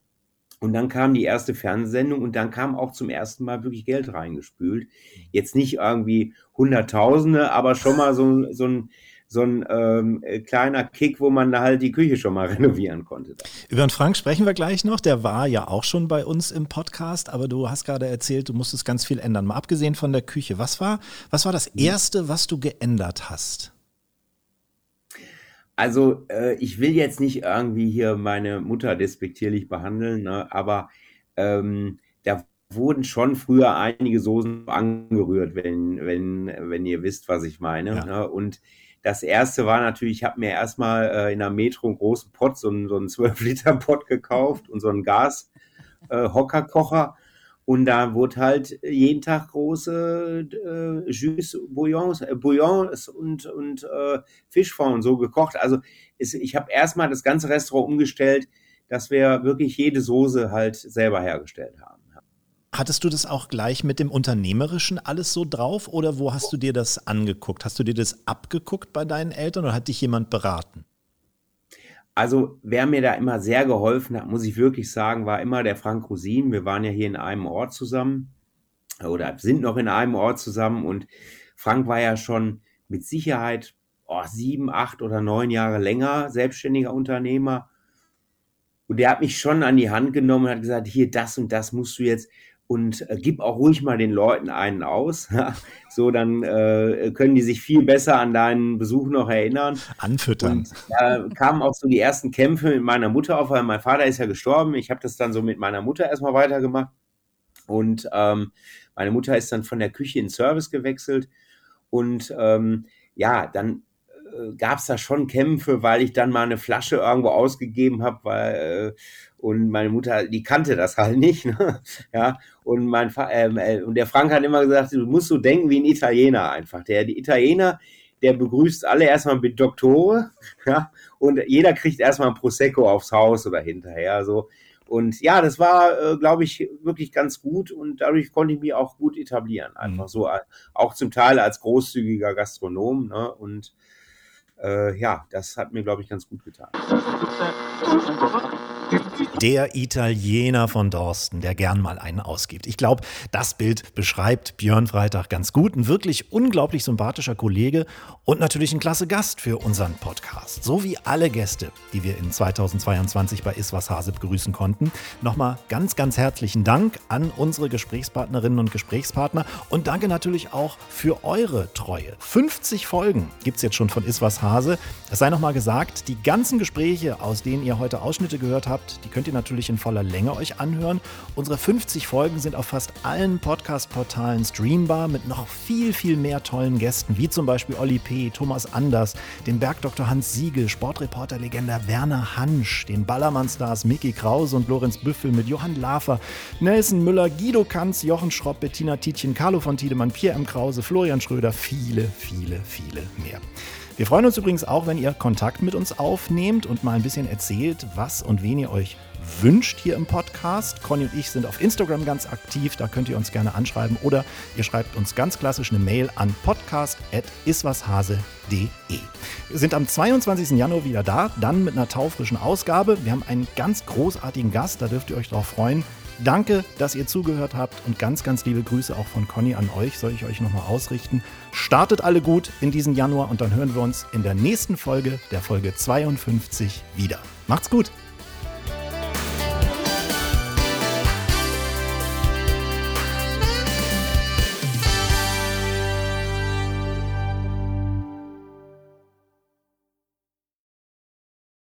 Und dann kam die erste Fernsehsendung und dann kam auch zum ersten Mal wirklich Geld reingespült. Jetzt nicht irgendwie Hunderttausende, aber schon mal so, so ein, so ein ähm, äh, kleiner Kick, wo man da halt die Küche schon mal renovieren konnte. Über den Frank sprechen wir gleich noch. Der war ja auch schon bei uns im Podcast, aber du hast gerade erzählt, du musstest ganz viel ändern. Mal abgesehen von der Küche, was war, was war das Erste, was du geändert hast? Also äh, ich will jetzt nicht irgendwie hier meine Mutter despektierlich behandeln, ne, aber ähm, da wurden schon früher einige Soßen angerührt, wenn, wenn, wenn ihr wisst, was ich meine. Ja. Ne? Und das erste war natürlich, ich habe mir erstmal äh, in der Metro einen großen Pott, so einen, so einen 12-Liter-Pott gekauft und so einen Gas-Hockerkocher. Äh, und da wurde halt jeden Tag große äh, Jus, Bouillons, äh, Bouillons und, und äh, Fischfond und so gekocht. Also es, ich habe erstmal das ganze Restaurant umgestellt, dass wir wirklich jede Soße halt selber hergestellt haben. Hattest du das auch gleich mit dem Unternehmerischen alles so drauf oder wo hast du dir das angeguckt? Hast du dir das abgeguckt bei deinen Eltern oder hat dich jemand beraten? also wer mir da immer sehr geholfen hat, muss ich wirklich sagen, war immer der Frank Rosin. Wir waren ja hier in einem Ort zusammen oder sind noch in einem Ort zusammen und Frank war ja schon mit Sicherheit oh, sieben, acht oder neun Jahre länger selbstständiger Unternehmer. Und der hat mich schon an die Hand genommen und hat gesagt, hier, das und das musst du jetzt und äh, gib auch ruhig mal den Leuten einen aus. so, dann äh, können die sich viel besser an deinen Besuch noch erinnern. Anfüttern. Da äh, kamen auch so die ersten Kämpfe mit meiner Mutter auf, weil mein Vater ist ja gestorben. Ich habe das dann so mit meiner Mutter erstmal weitergemacht. Und ähm, meine Mutter ist dann von der Küche in Service gewechselt. Und ähm, ja, dann äh, gab es da schon Kämpfe, weil ich dann mal eine Flasche irgendwo ausgegeben habe, weil äh, und meine Mutter, die kannte das halt nicht, ne? ja. Und mein ähm, äh, und der Frank hat immer gesagt, du musst so denken wie ein Italiener einfach. Der die Italiener, der begrüßt alle erstmal mit Doktore, ja. Und jeder kriegt erstmal ein Prosecco aufs Haus oder hinterher so. Und ja, das war, äh, glaube ich, wirklich ganz gut und dadurch konnte ich mich auch gut etablieren. Einfach mhm. so, auch zum Teil als großzügiger Gastronom. Ne? Und äh, ja, das hat mir, glaube ich, ganz gut getan. Der Italiener von Dorsten, der gern mal einen ausgibt. Ich glaube, das Bild beschreibt Björn Freitag ganz gut. Ein wirklich unglaublich sympathischer Kollege und natürlich ein klasse Gast für unseren Podcast. So wie alle Gäste, die wir in 2022 bei Iswas Hase begrüßen konnten. Nochmal ganz, ganz herzlichen Dank an unsere Gesprächspartnerinnen und Gesprächspartner und danke natürlich auch für eure Treue. 50 Folgen gibt es jetzt schon von Iswas Hase. Es sei nochmal gesagt, die ganzen Gespräche, aus denen ihr heute Ausschnitte gehört habt, die könnt ihr natürlich in voller Länge euch anhören. Unsere 50 Folgen sind auf fast allen Podcast-Portalen streambar mit noch viel, viel mehr tollen Gästen, wie zum Beispiel Olli P., Thomas Anders, den Bergdoktor Hans Siegel, Sportreporter-Legende Werner Hansch, den Ballermann-Stars Mickey Krause und Lorenz Büffel mit Johann Lafer, Nelson Müller, Guido Kanz, Jochen Schropp, Bettina Tietjen, Carlo von Tiedemann, Pierre M. Krause, Florian Schröder, viele, viele, viele mehr. Wir freuen uns übrigens auch, wenn ihr Kontakt mit uns aufnehmt und mal ein bisschen erzählt, was und wen ihr euch wünscht hier im Podcast. Conny und ich sind auf Instagram ganz aktiv, da könnt ihr uns gerne anschreiben oder ihr schreibt uns ganz klassisch eine Mail an podcast.iswashase.de. Wir sind am 22. Januar wieder da, dann mit einer taufrischen Ausgabe. Wir haben einen ganz großartigen Gast, da dürft ihr euch drauf freuen. Danke, dass ihr zugehört habt und ganz, ganz liebe Grüße auch von Conny an euch, soll ich euch nochmal ausrichten. Startet alle gut in diesen Januar und dann hören wir uns in der nächsten Folge, der Folge 52, wieder. Macht's gut!